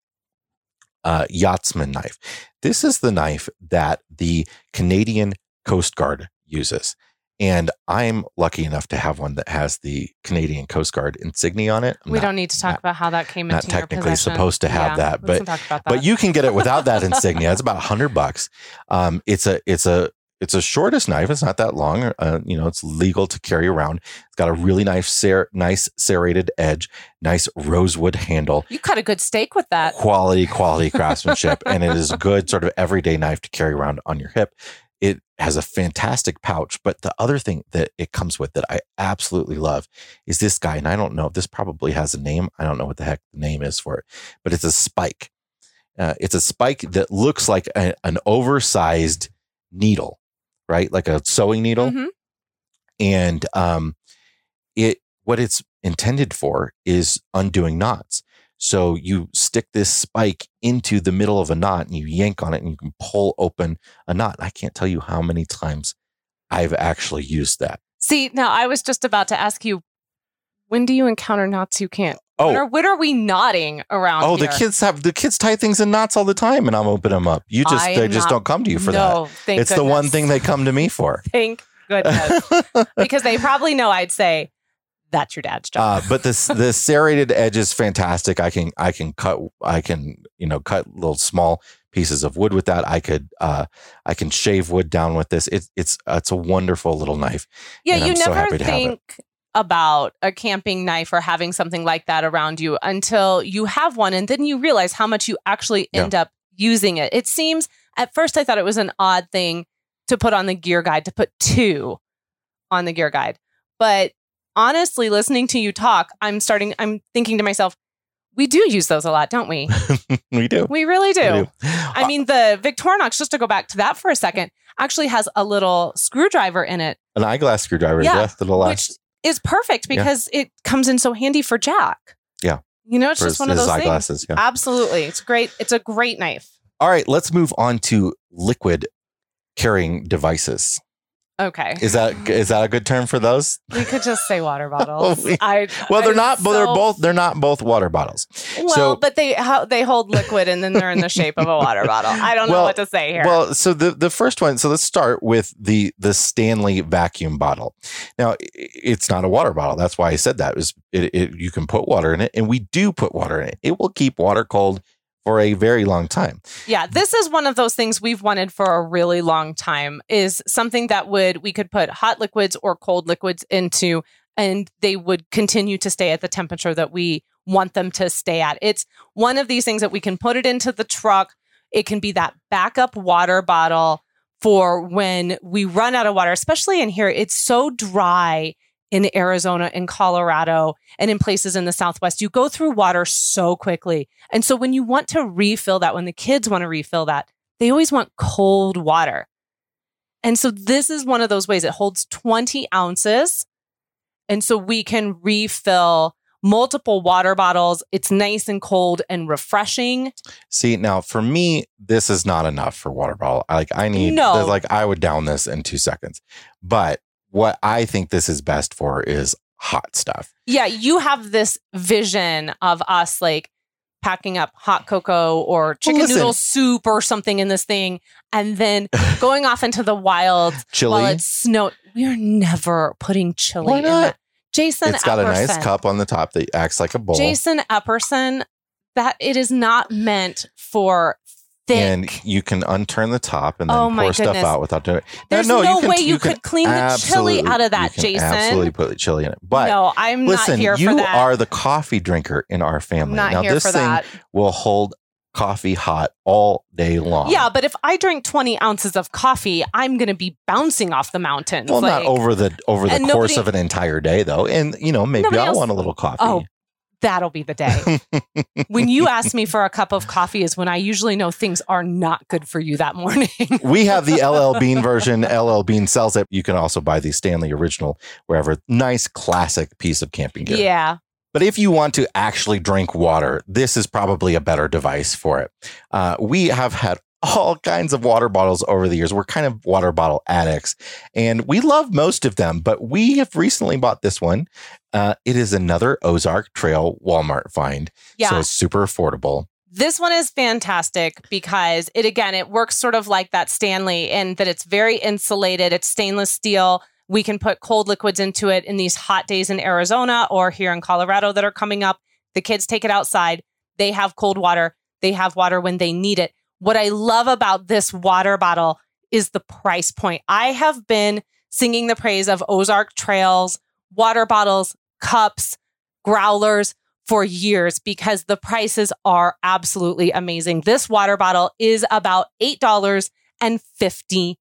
uh, Yachtsman knife. This is the knife that the Canadian Coast Guard uses. And I'm lucky enough to have one that has the Canadian Coast Guard insignia on it. I'm we not- don't need to talk not- about how that came not into your technically supposed to have Yeah, that, but- that. but you can get it without that insignia. It's about a hundred bucks. Um, it's a it's a it's a shortest knife. It's not that long. Uh, you know, it's legal to carry around. It's got a really nice ser- nice serrated edge, nice rosewood handle, you cut a good steak with that. quality quality craftsmanship, and it is a good sort of everyday knife to carry around on your hip. It has a fantastic pouch, but the other thing that it comes with that I absolutely love is this guy, and I don't know. This probably has a name. I don't know what the heck the name is for it, but it's a spike. Uh, it's a spike that looks like a- an oversized needle, right? Like a sewing needle. Mhm. And um, it what it's intended for is undoing knots. So you stick this spike into the middle of a knot and you yank on it and you can pull open a knot. I can't tell you how many times I've actually used that. See, now I was just about to ask you, when do you encounter knots you can't? Oh, are, when are we knotting around oh, the kids have the kids tie things in knots all the time, and I'm opening them up. You just I they just not- don't come to you for no, that. thank It's the one thing they come to me for. Thank goodness. because they probably know I'd say, that's your dad's job. Uh, but this the serrated edge is fantastic. I can I can cut I can you know cut little small pieces of wood with that. I could uh, I can shave wood down with this. It's it's it's a wonderful little knife. yeah, you I'm never happy to have it. think about a camping knife or having something like that around you until you have one. And then you realize how much you actually Yeah. end up using it. It seems, at first, I thought it was an odd thing to put on the gear guide, to put two on the gear guide. But honestly, listening to you talk, I'm starting, I'm thinking to myself, we do use those a lot, don't we? we do. We really do. We do. I mean, the Victorinox, just to go back to that for a second, actually has a little screwdriver in it, an eyeglass screwdriver. Yeah, yes, that'll which is perfect Yeah. because it comes in so handy for Jack. Yeah. You know, it's for just his, one of those things. eyeglasses. Yeah. Absolutely. It's great. It's a great knife. All right, let's move on to liquid carrying devices. Okay. Is that is that a good term for those? we could just say water bottles. Oh, we- I Well, they're I'm not. But they're both. They're not both water bottles. Well, so- but they how, they hold liquid and then they're in the shape of a water bottle. I don't know what to say here. Well, so the the first one. So let's start with the the Stanley vacuum bottle. Now, it's not a water bottle. That's why I said that. Is it, it? You can put water in it, and we do put water in it. It will keep water cold for a very long time. Yeah, this is one of those things we've wanted for a really long time is something that would we could put hot liquids or cold liquids into and they would continue to stay at the temperature that we want them to stay at. It's one of these things that we can put it into the truck. It can be that backup water bottle for when we run out of water, especially in here. It's so dry in Arizona and Colorado and in places in the Southwest. You go through water so quickly. And so when you want to refill that, when the kids want to refill that, they always want cold water. And so this is one of those ways it holds 20 ounces. And so we can refill multiple water bottles. It's nice and cold and refreshing. See, now for me, this is not enough for water bottle. Like I need, No. like I would down this in two seconds. But what I think this is best for is hot stuff. Yeah, you have this vision of us like packing up hot cocoa or chicken listen. noodle soup or something in this thing and then going off into the wild Chili. while it's snow. We're never putting chili Why in not? Jason it's got a nice cup on the top that acts like a bowl. Jason Epperson, that it is not meant for thick. and you can unturn the top and then Oh pour stuff goodness. out without doing it. There's no, no, you can- way you, you could clean the chili out of that, Jason. Absolutely put the chili in it. But no, I'm listen, not here for you that. are the coffee drinker in our family. not now here this for thing that. will hold coffee hot all day long. Yeah, but if I drink 20 ounces of coffee, I'm going to be bouncing off the mountains. Well, like, not over the over the course nobody- of an entire day though. And you know, maybe I'll else- want a little oh, coffee. Oh, That'll be the day. when you ask me for a cup of coffee, is when I usually know things are not good for you that morning. we have the LL Bean version. LL Bean sells it. You can also buy the Stanley original wherever. Nice classic piece of camping gear. yeah. But if you want to actually drink water, this is probably a better device for it. Uh, we have had all kinds of water bottles over the years. We're kind of water bottle addicts, and we love most of them. But we have recently bought this one. Uh, it is another Ozark Trail Walmart find, Yeah. so it's super affordable. This one is fantastic because it again it works sort of like that Stanley in that it's very insulated. It's stainless steel We can put cold liquids into it in these hot days in Arizona or here in Colorado that are coming up. The kids take it outside. They have cold water. They have water when they need it. What I love about this water bottle is the price point. I have been singing the praise of Ozark Trails, water bottles, cups, growlers for years because the prices are absolutely amazing. This water bottle is about $8.50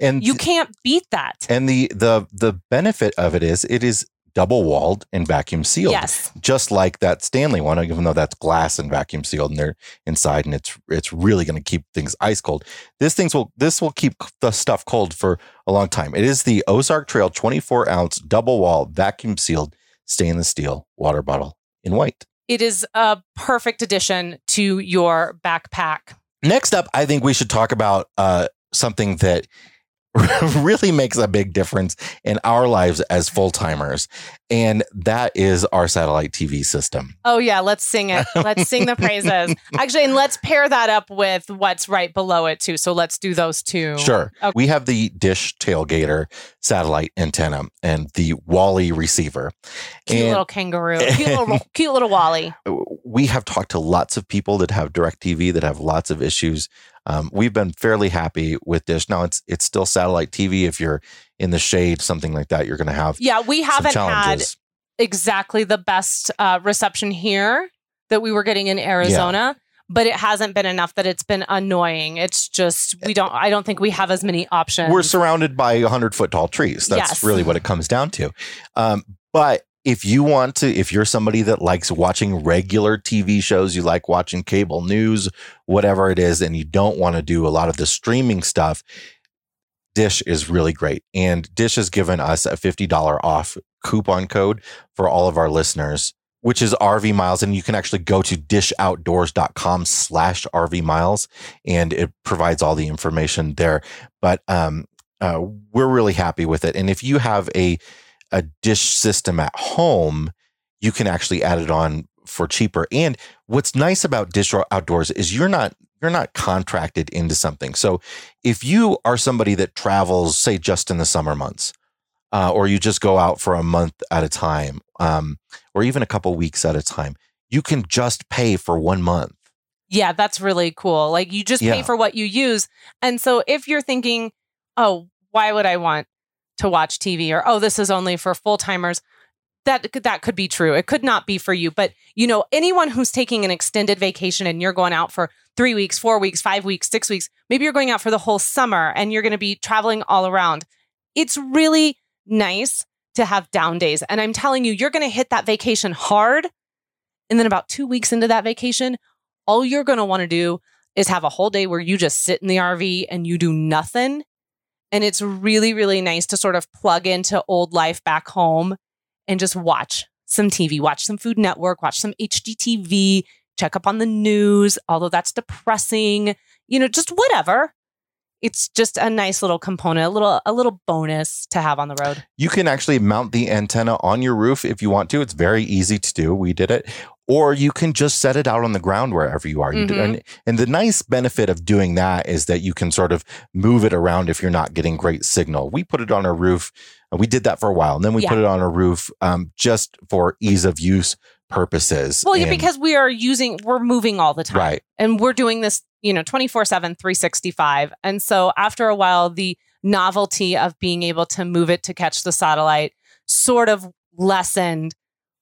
and you can't beat that. And the the the benefit of it is it is double walled and vacuum sealed. Yes. Just like that Stanley one, even though that's glass and vacuum sealed and they're inside and it's it's really going to keep things ice cold. This things will this will keep the stuff cold for a long time. It is the Ozark Trail 24 ounce double wall vacuum sealed stainless steel water bottle in white. It is a perfect addition to your backpack. Next up, I think we should talk about uh, something that really makes a big difference in our lives as full timers. And that is our satellite TV system. Oh, yeah. Let's sing it. Let's sing the praises. Actually, and let's pair that up with what's right below it, too. So let's do those two. Sure. Okay. We have the Dish Tailgater satellite antenna and the Wally receiver. Cute and, little kangaroo. Cute little, cute little Wally. Uh, We have talked to lots of people that have DirecTV that have lots of issues um, we've been fairly happy with Dish. Now it's it's still satellite TV. If you're in the shade, something like that, you're going to have yeah. We haven't had exactly the best uh, reception here that we were getting in Arizona. Yeah. But it hasn't been enough that it's been annoying. It's just we don't. I don't think we have as many options. We're surrounded by hundred foot tall trees. That's yes. really what it comes down to. Um, but if you want to, if you're somebody that likes watching regular TV shows, you like watching cable news, whatever it is, and you don't want to do a lot of the streaming stuff, Dish is really great. And Dish has given us a $50 off coupon code for all of our listeners, which is RV miles. And you can actually go to dishoutdoors.com slash RV miles and it provides all the information there. But, um, uh, we're really happy with it. And if you have a, a dish system at home, you can actually add it on for cheaper. And what's nice about Dish Outdoors is you're not you're not contracted into something. So if you are somebody that travels, say, just in the summer months, uh, or you just go out for a month at a time, um, or even a couple weeks at a time, you can just pay for one month. Yeah, that's really cool. Like you just yeah. pay for what you use. And so if you're thinking, oh, why would I want to watch TV or oh this is only for full-timers that that could be true. It could not be for you, but you know, anyone who's taking an extended vacation and you're going out for 3 weeks, 4 weeks, 5 weeks, 6 weeks, maybe you're going out for the whole summer and you're going to be traveling all around. It's really nice to have down days. And I'm telling you, you're going to hit that vacation hard. And then about 2 weeks into that vacation, all you're going to want to do is have a whole day where you just sit in the RV and you do nothing and it's really, really nice to sort of plug into old life back home and just watch some TV, watch some Food Network, watch some HGTV, check up on the news, although that's depressing, you know, just whatever. It's just a nice little component, a little a little bonus to have on the road. You can actually mount the antenna on your roof if you want to. It's very easy to do. We did it or you can just set it out on the ground wherever you are. Mm-hmm. and, and, the nice benefit of doing that is that you can sort of move it around if you're not getting great signal. We put it on a roof. We did that for a while, and then we yeah. put it on a roof um, just for ease of use purposes. Well, yeah, because we are using, we're moving all the time, right? And we're doing this, you know, 24 7, 365. And so after a while, the novelty of being able to move it to catch the satellite sort of lessened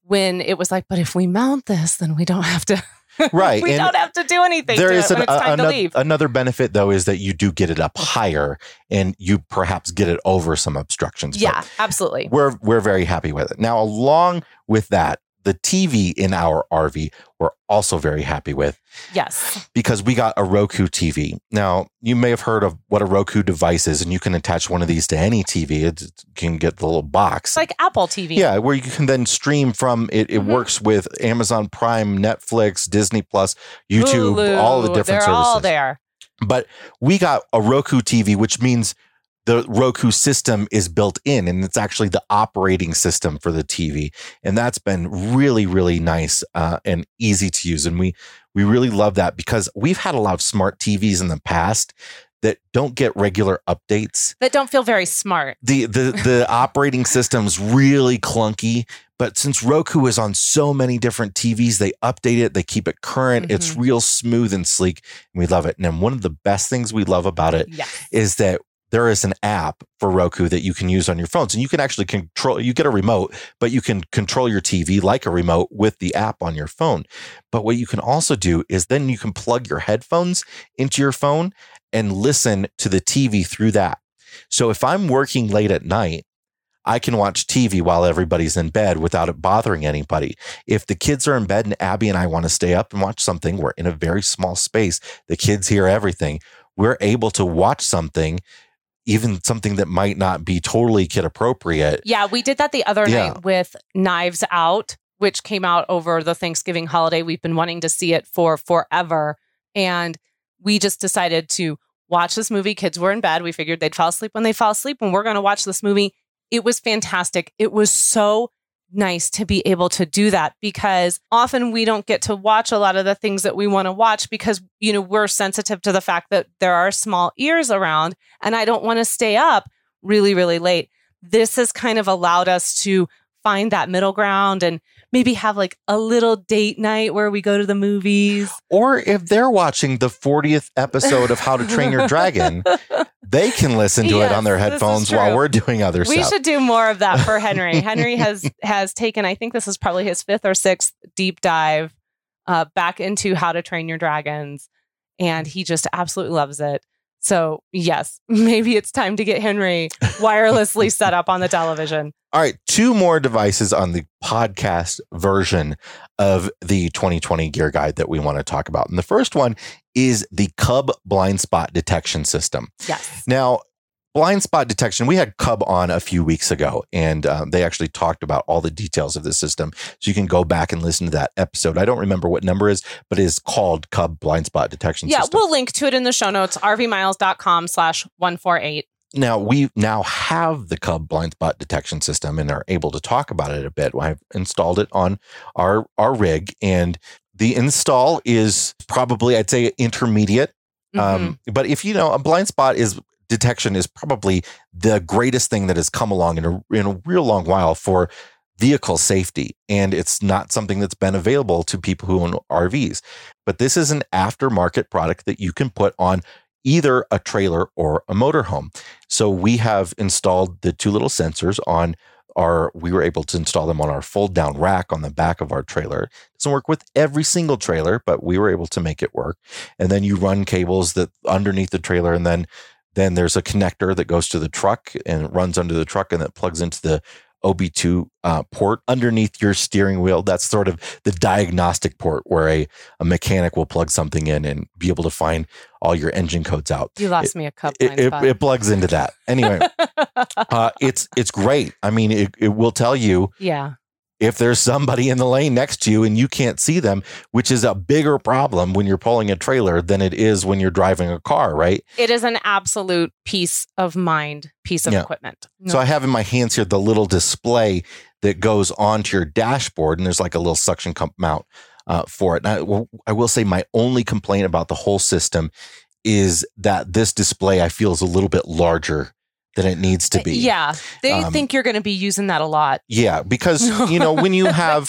when it was like, but if we mount this, then we don't have to. Right. we and don't have to do anything. There is an, another, another benefit, though, is that you do get it up higher and you perhaps get it over some obstructions. Yeah, absolutely. We're, we're very happy with it. Now, along with that, the TV in our RV we're also very happy with. Yes. Because we got a Roku TV. Now, you may have heard of what a Roku device is, and you can attach one of these to any TV. It can get the little box. It's like Apple TV. Yeah, where you can then stream from it. It mm-hmm. works with Amazon Prime, Netflix, Disney Plus, YouTube, Hulu, all the different they're services. all there. But we got a Roku TV, which means the Roku system is built in and it's actually the operating system for the TV. And that's been really, really nice uh, and easy to use. And we, we really love that because we've had a lot of smart TVs in the past that don't get regular updates. That don't feel very smart. The the the operating system's really clunky, but since Roku is on so many different TVs, they update it, they keep it current. It's Mhm. real smooth and sleek, and we love it. And then one of the best things we love about it Yes. is that there is an app for Roku that you can use on your phones and you can actually control you get a remote but you can control your TV like a remote with the app on your phone but what you can also do is then you can plug your headphones into your phone and listen to the TV through that so if I'm working late at night I can watch TV while everybody's in bed without it bothering anybody. If the kids are in bed and Abby and I want to stay up and watch something, we're in a very small space. The kids hear everything. We're able to watch something even something that might not be totally kid appropriate. Yeah, we did that the other Yeah. night with Knives Out, which came out over the Thanksgiving holiday. We've been wanting to see it for forever. And we just decided to watch this movie. Kids were in bed. We figured they'd fall asleep when they fall asleep, and we're going to watch this movie. It was fantastic. It was so nice to be able to do that because often we don't get to watch a lot of the things that we want to watch because you know we're sensitive to the fact that there are small ears around and I don't want to stay up really really late. This has kind of allowed us to find that middle ground and maybe have like a little date night where we go to the movies. Or if they're watching the 40th episode of How to Train Your Dragon, they can listen to it on their Yes, headphones while we're doing other We stuff. We should do more of that for Henry. Henry has has taken, I think this is probably his fifth or sixth deep dive uh, back into How to Train Your Dragons, and he just absolutely loves it. So yes, maybe it's time to get Henry wirelessly set up on the television. All right, two more devices on the podcast version of the 2020 gear guide that we want to talk about. And the first one is the Cub blind spot detection system. Yes. Now, blind spot detection, we had Cub on a few weeks ago, and uh, they actually talked about all the details of the system. So you can go back and listen to that episode. I don't remember what number it is, but it is called Cub blind spot detection Yeah, system. we'll link to it in the show notes, rvmiles.com slash 148. now we now have the Cub blind spot detection system and are able to talk about it a bit. I've installed it on our our rig, and the install is probably I'd say intermediate. Mhm. Um, but if you know a blind spot is detection is probably the greatest thing that has come along in a in a real long while for vehicle safety. And it's not something that's been available to people who own RVs but this is an aftermarket product that you can put on either a trailer or a motorhome. So we have installed the two little sensors on our we were able to install them on our fold down rack on the back of our trailer. It doesn't work with every single trailer but we were able to make it work. And then you run cables that underneath the trailer and then then there's a connector that goes to the truck and runs under the truck and that plugs into the OBD2 uh, port underneath your steering wheel. That's sort of the diagnostic port where a, a mechanic will plug something in and be able to find all your engine codes out. You lost me a cup. It, it, it plugs into that. Anyway, uh, it's it's great. I mean, it, it will tell you yeah. If there's somebody in the lane next to you and you can't see them, which is a bigger problem when you're pulling a trailer than it is when you're driving a car, right? It is an absolute peace of mind piece of Yeah. equipment. So I have in my hands here the little display that goes onto your dashboard, and there's like a little suction cup mount uh, for it. I, I will say my only complaint about the whole system is that this display I feel is a little bit larger than it needs to be. Yeah. They Um, think you're going to be using that a lot. Yeah, because you know when you have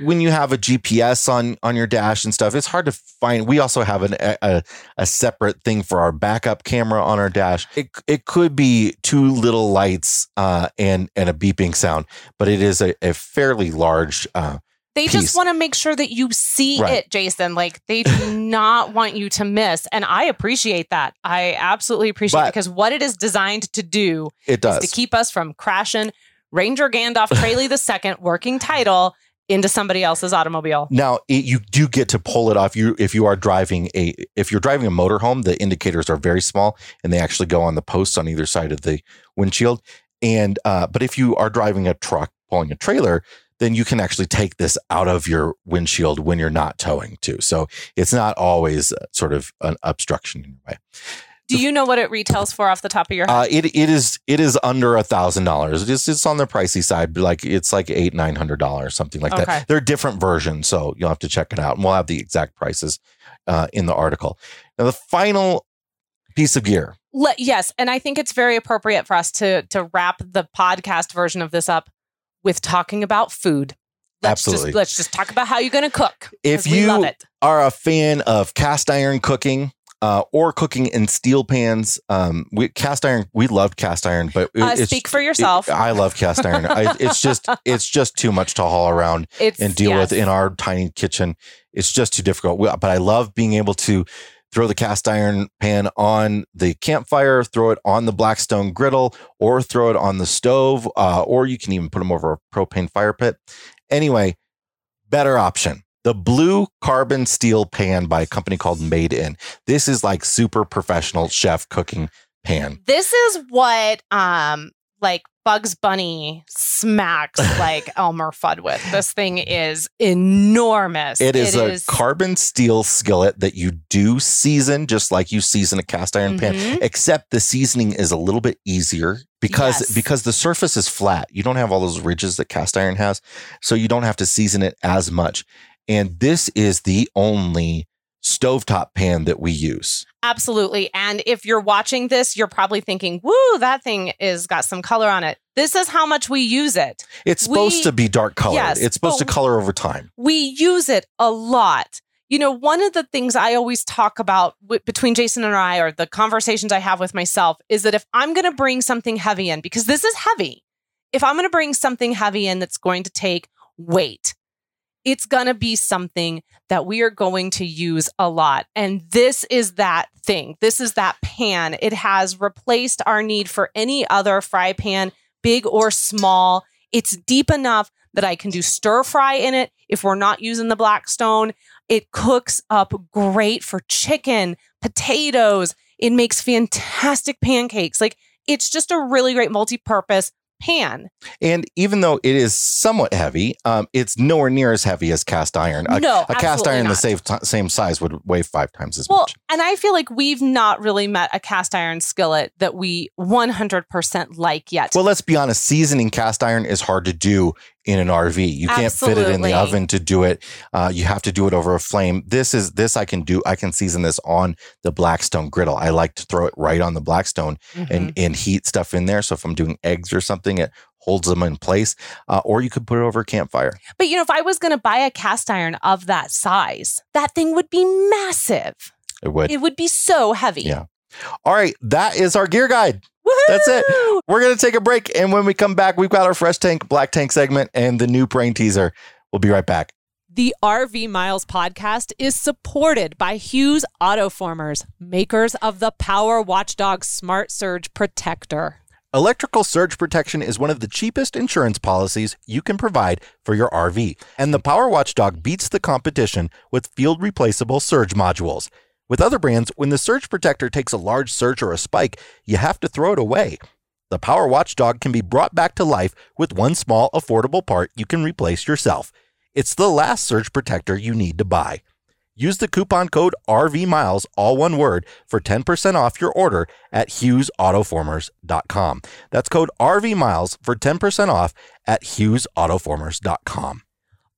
when you have a GPS on on your dash and stuff, it's hard to find. We also have an, a a separate thing for our backup camera on our dash. It it could be two little lights uh, and and a beeping sound, but it is a, a fairly large. Uh, They piece. just want to make sure that you see Right. it, Jason. Like they do not want you to miss. And I appreciate that. I absolutely appreciate But- it because what it is designed to do it does. to keep us from crashing Ranger Gandalf Traley the second working title into somebody else's automobile. Now it, you do get to pull it off. You if you are driving a if you're driving a motorhome, the indicators are very small and they actually go on the posts on either side of the windshield. And uh, but if you are driving a truck pulling a trailer, then you can actually take this out of your windshield when you're not towing too. So it's not always uh, sort of an obstruction in your way. Do you know what it retails for off the top of your head? Uh, it it is it is under a thousand dollars. It's it's on the pricey side, but like it's like eight nine hundred dollars, something like Okay. that. They're different versions, so you'll have to check it out, and we'll have the exact prices uh, in the article. Now, the final piece of gear. Le- yes, and I think it's very appropriate for us to to wrap the podcast version of this up with talking about food. Let's Absolutely. Just, let's just talk about how you're going to cook. If you love it. are a fan of cast iron cooking uh, or cooking in steel pans, um, we cast iron. We loved cast iron, but it- Uh, speak for yourself. it- I love cast iron. I, it's just it's just too much to haul around it's and deal with in our tiny kitchen. It's just too difficult. We- But I love being able to throw the cast iron pan on the campfire, throw it on the Blackstone griddle, or throw it on the stove, uh, or you can even put them over a propane fire pit. Anyway, better option. The blue carbon steel pan by a company called Made In. This is like super professional chef cooking pan. This is what um like Bugs Bunny smacks like Elmer Fudd with. This thing is enormous. It is a carbon steel skillet that you do season just like you season a cast iron pan, Mhm. except the seasoning is a little bit easier because Yes. because the surface is flat. You don't have all those ridges that cast iron has, so you don't have to season it as much. And this is the only stovetop pan that we use. Absolutely. And if you're watching this, you're probably thinking, woo, that thing is got some color on it. This is how much we use it. It's supposed We- to be dark colored. Yes, it's supposed to color over time. We use it a lot. You know, one of the things I always talk about w- between Jason and I, or the conversations I have with myself, is that if I'm going to bring something heavy in, because this is heavy, if I'm going to bring something heavy in that's going to take weight, it's going to be something that we are going to use a lot. And this is that thing. This is that pan. It has replaced our need for any other fry pan, big or small. It's deep enough that I can do stir fry in it if we're not using the Blackstone. It cooks up great for chicken, potatoes. It makes fantastic pancakes. Like it's just a really great multi purpose pan. And even though it is somewhat heavy, um, it's nowhere near as heavy as cast iron. A, no, a cast iron the same, t- same size would weigh five times as Well, much. and I feel like we've not really met a cast iron skillet that we 100% like yet. Well, let's be honest. Seasoning cast iron is hard to do in an RV. You can't fit it in the oven to do it. Uh, you have to do it over a flame. This is this I can do. I can season this on the Blackstone griddle. I like to throw it right on the Blackstone Mhm. and and heat stuff in there. So if I'm doing eggs or something, it holds them in place. Uh, or you could put it over a campfire. but you know, if I was going to buy a cast iron of that size, that thing would be massive. It would. It would be so heavy. Yeah. All right, that is our gear guide. Woohoo! That's it. We're going to take a break. And when we come back, we've got our Fresh Tank, Black Tank segment and the new brain teaser. We'll be right back. The RV Miles podcast is supported by Hughes Autoformers, makers of the Power Watchdog Smart Surge Protector. Electrical surge protection is one of the cheapest insurance policies you can provide for your RV, and the Power Watchdog beats the competition with field replaceable surge modules. With other brands, when the surge protector takes a large surge or a spike, you have to throw it away. The Power Watchdog can be brought back to life with one small, affordable part you can replace yourself. It's the last surge protector you need to buy. Use the coupon code RVMiles, all one word, for 10% off your order at HughesAutoformers.com. That's code RVMiles for 10% off at HughesAutoformers.com.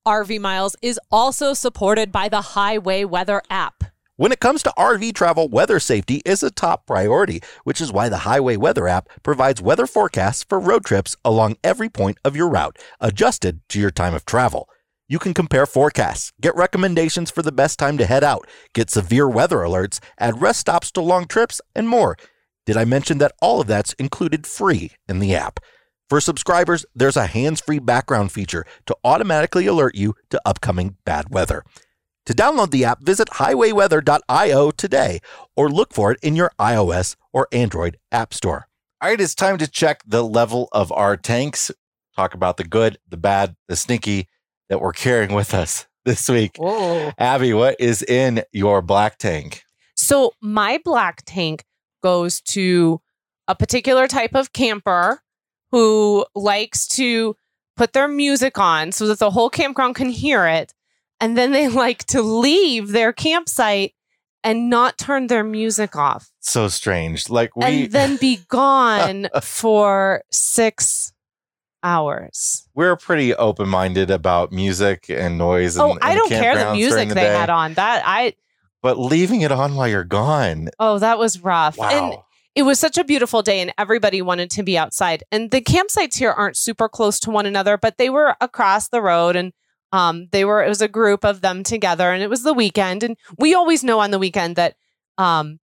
RV Miles is also supported by the Highway Weather app. When it comes to RV travel, weather safety is a top priority, which is why the Highway Weather app provides weather forecasts for road trips along every point of your route, adjusted to your time of travel. You can compare forecasts, get recommendations for the best time to head out, get severe weather alerts, add rest stops to long trips, and more. Did I mention that all of that's included free in the app? For subscribers, there's a hands free background feature to automatically alert you to upcoming bad weather. To download the app, visit highwayweather.io today or look for it in your iOS or Android app store. All right, it's time to check the level of our tanks. Talk about the good, the bad, the sneaky that we're carrying with us this week. Whoa. Abby, what is in your black tank? So my black tank goes to a particular type of camper who likes to put their music on so that the whole campground can hear it. And then they like to leave their campsite and not turn their music off So strange. Like we and then be gone for six hours. we're pretty open-minded about music and noise oh, and, oh, I and don't care the music the they day. had on. That I but leaving it on while you're gone. Oh, that was rough. Wow. And it was such a beautiful day and everybody wanted to be outside. And the campsites here aren't super close to one another, but they were across the road and um they were it was a group of them together and it was the weekend and we always know on the weekend that um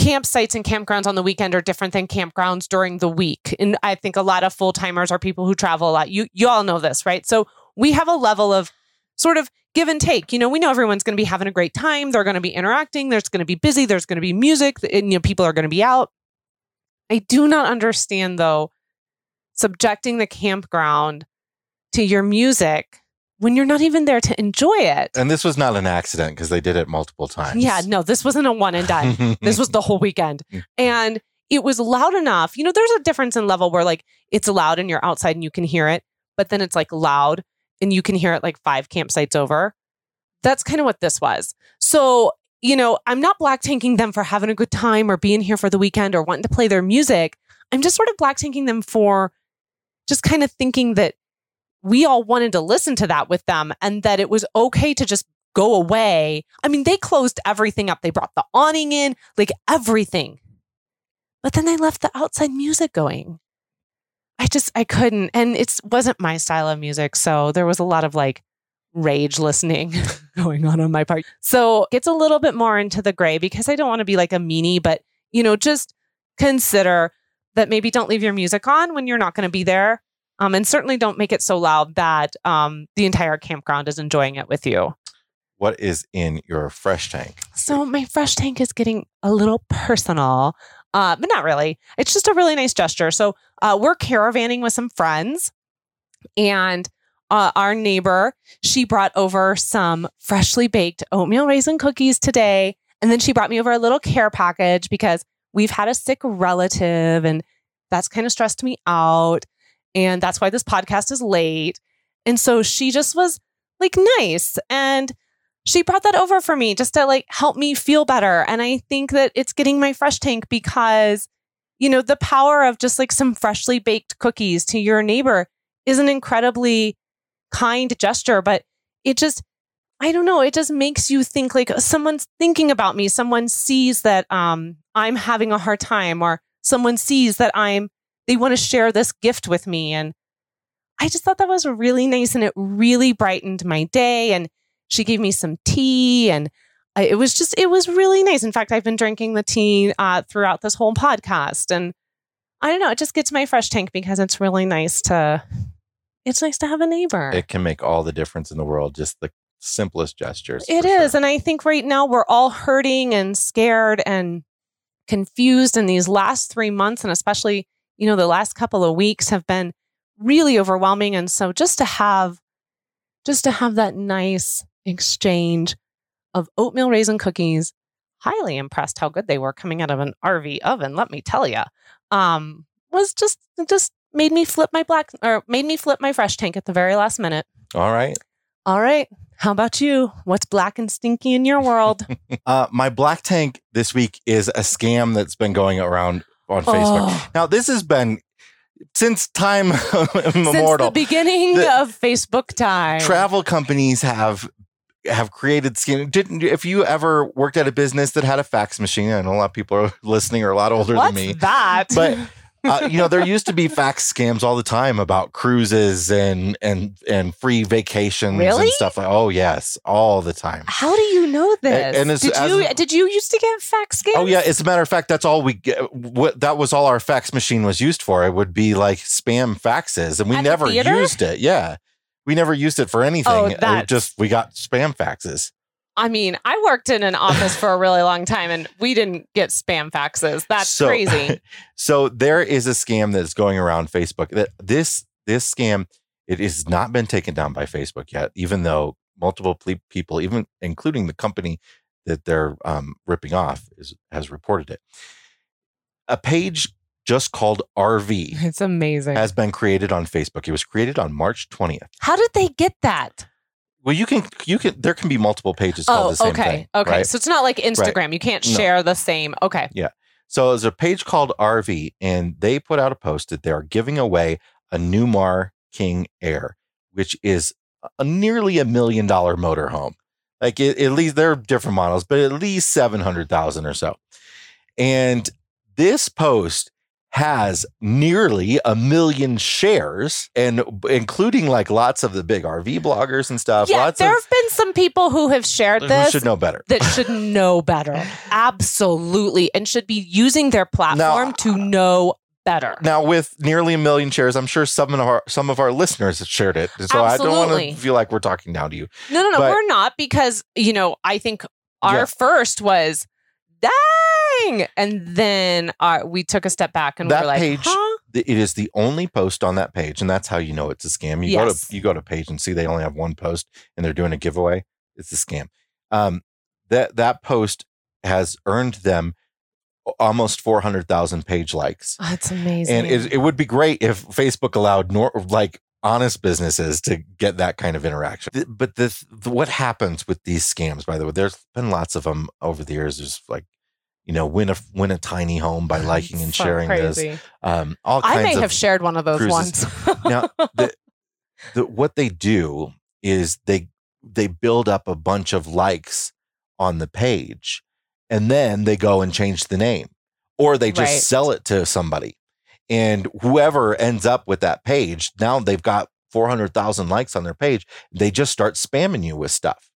campsites and campgrounds on the weekend are different than campgrounds during the week. And I think a lot of full-timers are people who travel a lot. You you all know this, right? So we have a level of sort of give and take. You know, we know everyone's going to be having a great time. They're going to be interacting. There's going to be busy. There's going to be music. And, you know, people are going to be out. I do not understand, though, subjecting the campground to your music when you're not even there to enjoy it. And this was not an accident because they did it multiple times. Yeah, no, this wasn't a one and done. this was the whole weekend. And it was loud enough. You know, there's a difference in level where like it's loud and you're outside and you can hear it, but then it's like loud and you can hear it like five campsites over. That's kind of what this was. So, you know, I'm not black tanking them for having a good time or being here for the weekend or wanting to play their music. I'm just sort of black tanking them for just kind of thinking that we all wanted to listen to that with them and that it was okay to just go away. I mean, they closed everything up. They brought the awning in, like everything. But then they left the outside music going. I just I couldn't and it wasn't my style of music, so there was a lot of like rage listening going on on my part. So, it's a little bit more into the gray because I don't want to be like a meanie, but you know, just consider that maybe don't leave your music on when you're not going to be there. Um, and certainly don't make it so loud that um, the entire campground is enjoying it with you. What is in your fresh tank? So my fresh tank is getting a little personal, uh, but not really. It's just a really nice gesture. So uh, we're caravanning with some friends, and uh, our neighbor she brought over some freshly baked oatmeal raisin cookies today, and then she brought me over a little care package because we've had a sick relative, and that's kind of stressed me out, and that's why this podcast is late. And so she just was like nice and she brought that over for me just to like help me feel better. And I think that it's getting my fresh tank because, you know, the power of just like some freshly baked cookies to your neighbor is an incredibly kind gesture, but it just, I don't know, it just makes you think like someone's thinking about me. Someone sees that um, I'm having a hard time, or someone sees that I'm, they want to share this gift with me. And I just thought that was really nice and it really brightened my day. And she gave me some tea and I, it was just, it was really nice. In fact, I've been drinking the tea uh, throughout this whole podcast. And I don't know, it just gets my fresh tank because it's really nice to, it's nice to have a neighbor. It can make all the difference in the world. Just the simplest gestures. It is. sure. And I think right now we're all hurting and scared and confused. in these last three months, and especially, you know, the last couple of weeks have been really overwhelming. And so just to have, just to have that nice exchange of oatmeal raisin cookies, highly impressed how good they were coming out of an RV oven, let me tell you. Um, was just, just made me flip my black or made me flip my fresh tank at the very last minute. All right. All right. How about you? What's black and stinky in your world? Uh, my black tank this week is a scam that's been going around on Facebook. Oh. Now, this has been since time Since immemorial. the beginning The- of Facebook time. travel companies have have created scheme. Didn't if you ever worked at a business that had a fax machine? I know a lot of people are listening are a lot older What's than me. that? But uh, you know, there used to be fax scams all the time about cruises and and and free vacations Really? and stuff like. Oh yes, all the time. how do you know this? and as- did as- you did you used to get fax scams? Oh yeah, as a matter of fact, that's all we get. What that was all our fax machine was used for. It would be like spam faxes, and we At never theater? used it. Yeah, we never used it for anything. Oh, It just we got spam faxes. I mean, I worked in an office for a really long time, and we didn't get spam faxes. That's So- crazy. So there is a scam that's going around Facebook. That this this scam it has not been taken down by Facebook yet, even though multiple ple- people, even including the company that they're um, ripping off, is has reported it. A page just called RV It's amazing. has been created on Facebook. It was created on March 20th. How did they get that? Well, you can you can there can be multiple pages called Oh, the same okay. thing. okay. right? So it's not like Instagram. You can't No. share the same. Okay. Yeah. So there's a page called RV, and they put out a post that they are giving away a Newmar King Air, which is a nearly a million dollar motorhome. Like it, at least there are different models, but at least 700,000 or so. And this post has nearly a million shares and including like lots of the big RV bloggers and stuff. Yeah, lots there of have been some people who have shared who this should know better. that should know better. Absolutely. And should be using their platform to know better. Now, with nearly a million shares, I'm sure some of our some of our listeners have shared it. So I don't want to feel like we're talking down to you. No, no, no, But- we're not because, you know, I think our Yeah. first was dang. And then uh, we took a step back and That we're like, page- huh? It is the only post on that page, and that's how you know it's a scam. You Yes. go to you go to page and see they only have one post, and they're doing a giveaway. It's a scam. Um, that that post has earned them almost four hundred thousand page likes. Oh, That's amazing. And it, it would be great if Facebook allowed nor, like honest businesses to get that kind of interaction. But this, the, what happens with these scams, by the way, there's been lots of them over the years. There's like, you know, win a win a tiny home by liking and So sharing this. Um, all kinds I may have shared one of those cruises. once. now the, the what they do is they they build up a bunch of likes on the page and then they go and change the name or they just Right. sell it to somebody and whoever ends up with that page now they've got 400,000 likes on their page they just start spamming you with stuff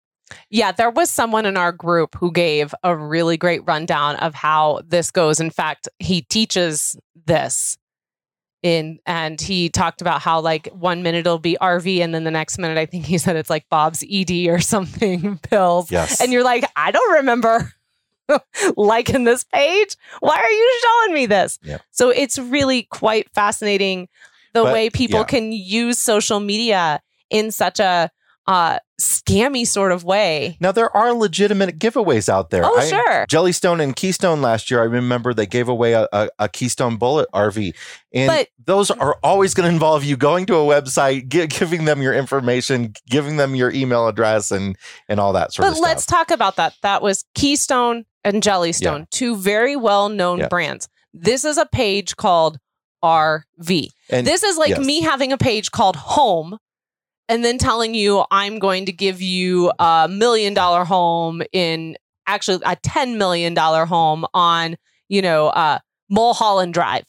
Yeah, there was someone in our group who gave a really great rundown of how this goes. In fact, he teaches this in and he talked about how like one minute it'll be RV and then the next minute I think he said it's like Bob's ED or something pills. yes And you're like, I don't remember liking this page. Why are you showing me this? Yeah. So it's really quite fascinating the But, way people yeah. can use social media in such a uh, scammy sort of way. now there are legitimate giveaways out there Oh, I- sure. Jellystone and Keystone last year, I remember they gave away a, a, a Keystone Bullet RV. And But- those are always going to involve you going to a website, gi- giving them your information, giving them your email address, and and all that sort of stuff. But let's talk about that. That was Keystone and Jellystone, two very well known Yeah. brands. This is a page called RV. And this is like yes. me having a page called Home and then telling you I'm going to give you a million dollar home in actually a $10 million home on, you know, uh, Mulholland Drive.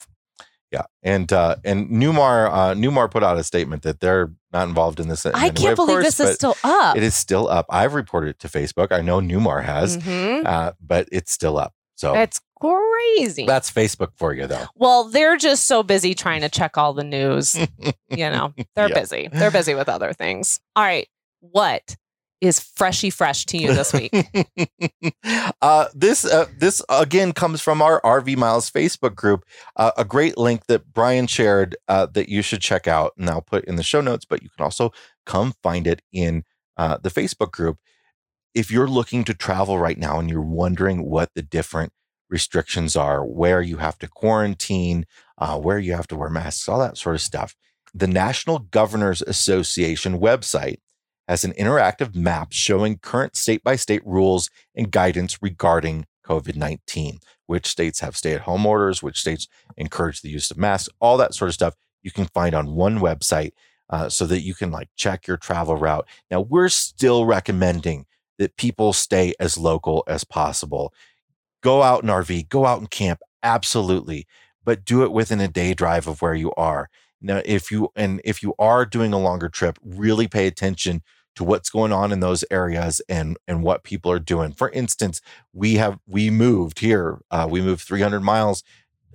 Yeah, and uh, and Newmar uh, Newmar put out a statement that they're not involved in this. in I can't of believe course, this is still up. It is still up. I've reported it to Facebook. I know Newmar has, Mhm. uh, but it's still up. So It's crazy. that's Facebook for you, though. Well, they're just so busy trying to check all the news. you know, they're Yeah. busy. They're busy with other things. All right. What is freshy fresh to you this week? uh, this uh, this again comes from our RV Miles Facebook group. Uh, a great link that Brian shared uh, that you should check out, and I'll put in the show notes. But you can also come find it in uh, the Facebook group. If you're looking to travel right now and you're wondering what the different restrictions are, where you have to quarantine, uh, where you have to wear masks, all that sort of stuff, the National Governors Association website has an interactive map showing current state by state rules and guidance regarding COVID 19. Which states have stay at home orders, which states encourage the use of masks, all that sort of stuff you can find on one website uh, so that you can like check your travel route. Now, we're still recommending that people stay as local as possible. Go out in RV, go out and camp, absolutely, but do it within a day drive of where you are. Now, if you and if you are doing a longer trip, really pay attention to what's going on in those areas and and what people are doing. For instance, we have we moved here. Uh, we moved 300 miles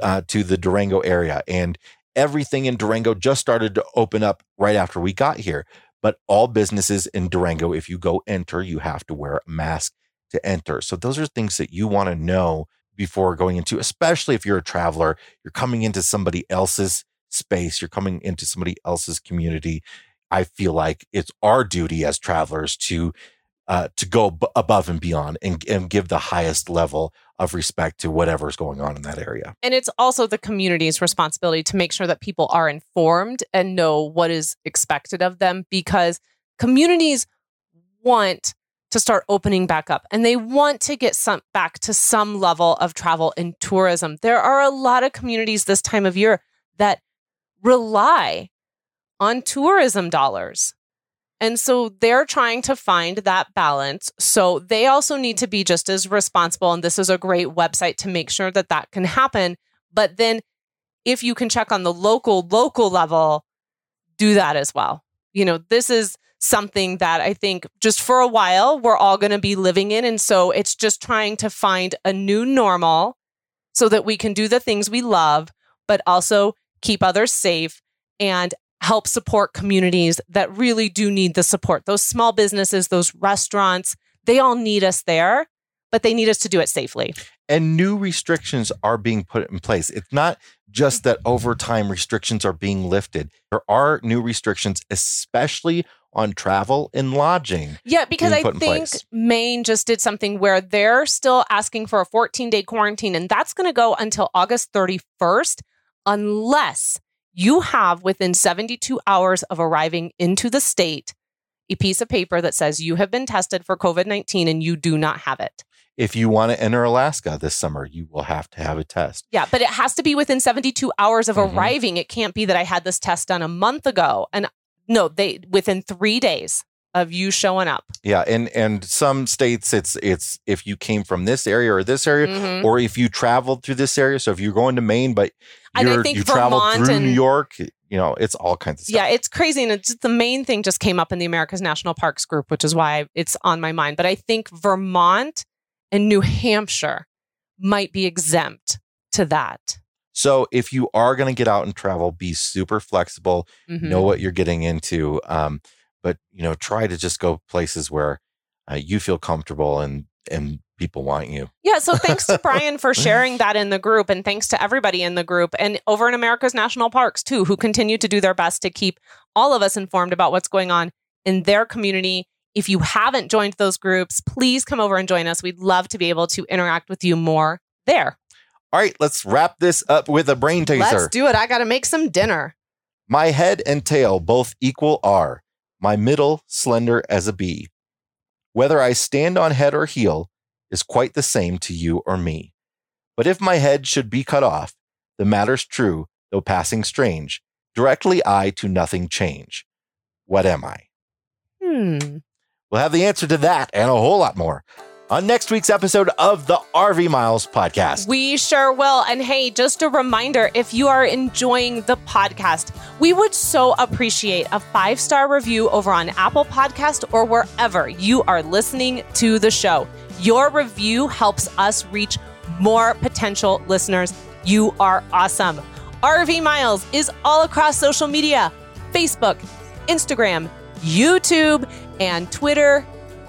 uh, to the Durango area, and everything in Durango just started to open up right after we got here. But all businesses in Durango, if you go enter, you have to wear a mask to enter. So those are things that you want to know before going into, especially if you're a traveler, you're coming into somebody else's space, you're coming into somebody else's community. I feel like it's our duty as travelers to uh, to go b- above and beyond and, and give the highest level of respect to whatever's going on in that area. and it's also the community's responsibility to make sure that people are informed and know what is expected of them because communities want to start opening back up and they want to get some back to some level of travel and tourism. There are a lot of communities this time of year that rely on tourism dollars. And so they're trying to find that balance. So they also need to be just as responsible. And this is a great website to make sure that that can happen. But then if you can check on the local, local level, do that as well. You know, this is something that I think just for a while we're all going to be living in. And so it's just trying to find a new normal so that we can do the things we love, but also keep others safe and help support communities that really do need the support. Those small businesses, those restaurants, they all need us there, but they need us to do it safely. And new restrictions are being put in place. It's not just that over time restrictions are being lifted. There are new restrictions, especially on travel and lodging. Yeah, because I being put in think. Maine just did something where they're still asking for a 14 day quarantine, and that's going to go until August 31st, unless you have within 72 hours of arriving into the state a piece of paper that says you have been tested for COVID 19 and you do not have it. If you want to enter Alaska this summer, you will have to have a test. Yeah, but it has to be within 72 hours of Mhm. arriving. It can't be that I had this test done a month ago. And no, they within three days of you showing up. Yeah, and and some states it's it's if you came from this area or this area, Mhm. or if you traveled through this area. So if you're going to Maine, but I you're, think you traveled Vermont through and- New York, you know, it's all kinds of stuff. Yeah, it's crazy. And it's the main thing just came up in the America's National Parks group, which is why it's on my mind. But I think Vermont and New Hampshire might be exempt to that. So if you are going to get out and travel, be super flexible. Mhm. Know what you're getting into, um, but you know, try to just go places where uh, you feel comfortable and and people want you. Yeah. So thanks to Brian for sharing that in the group. And thanks to everybody in the group and over in America's National Parks, too, who continue to do their best to keep all of us informed about what's going on in their community. If you haven't joined those groups, please come over and join us. We'd love to be able to interact with you more there. All right, let's wrap this up with a brain taser. Let's do it. I got to make some dinner. My head and tail both equal are, my middle slender as a bee. Whether I stand on head or heel is quite the same to you or me. But if my head should be cut off, the matter's true, though passing strange. Directly I to nothing change. What am I? Hmm. We'll have the answer to that and a whole lot more on next week's episode of the RV Miles podcast. We sure will. And hey, just a reminder if you are enjoying the podcast, we would so appreciate a five star review over on Apple Podcast or wherever you are listening to the show. Your review helps us reach more potential listeners. You are awesome. RV Miles is all across social media Facebook, Instagram, YouTube, and Twitter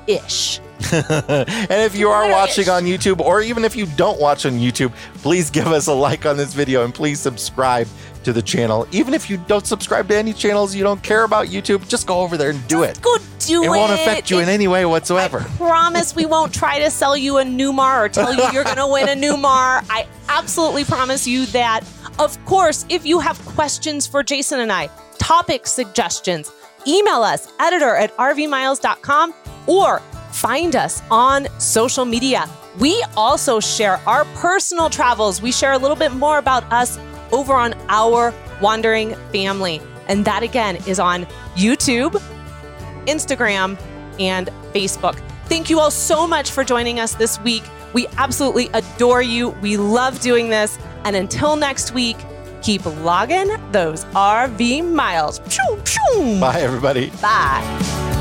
ish. and if you are watching on YouTube, or even if you don't watch on YouTube, please give us a like on this video and please subscribe to the channel. Even if you don't subscribe to any channels, you don't care about YouTube, just go over there and do it. Go do it. It won't affect you in any way whatsoever. I promise we won't try to sell you a Newmar or tell you you're going to win a Newmar. I absolutely promise you that. Of course, if you have questions for Jason and I, topic suggestions, email us editor at rvmiles.com or find us on social media. We also share our personal travels. We share a little bit more about us over on our wandering family. And that again is on YouTube, Instagram, and Facebook. Thank you all so much for joining us this week. We absolutely adore you. We love doing this. And until next week, keep logging those RV miles. Bye, everybody. Bye.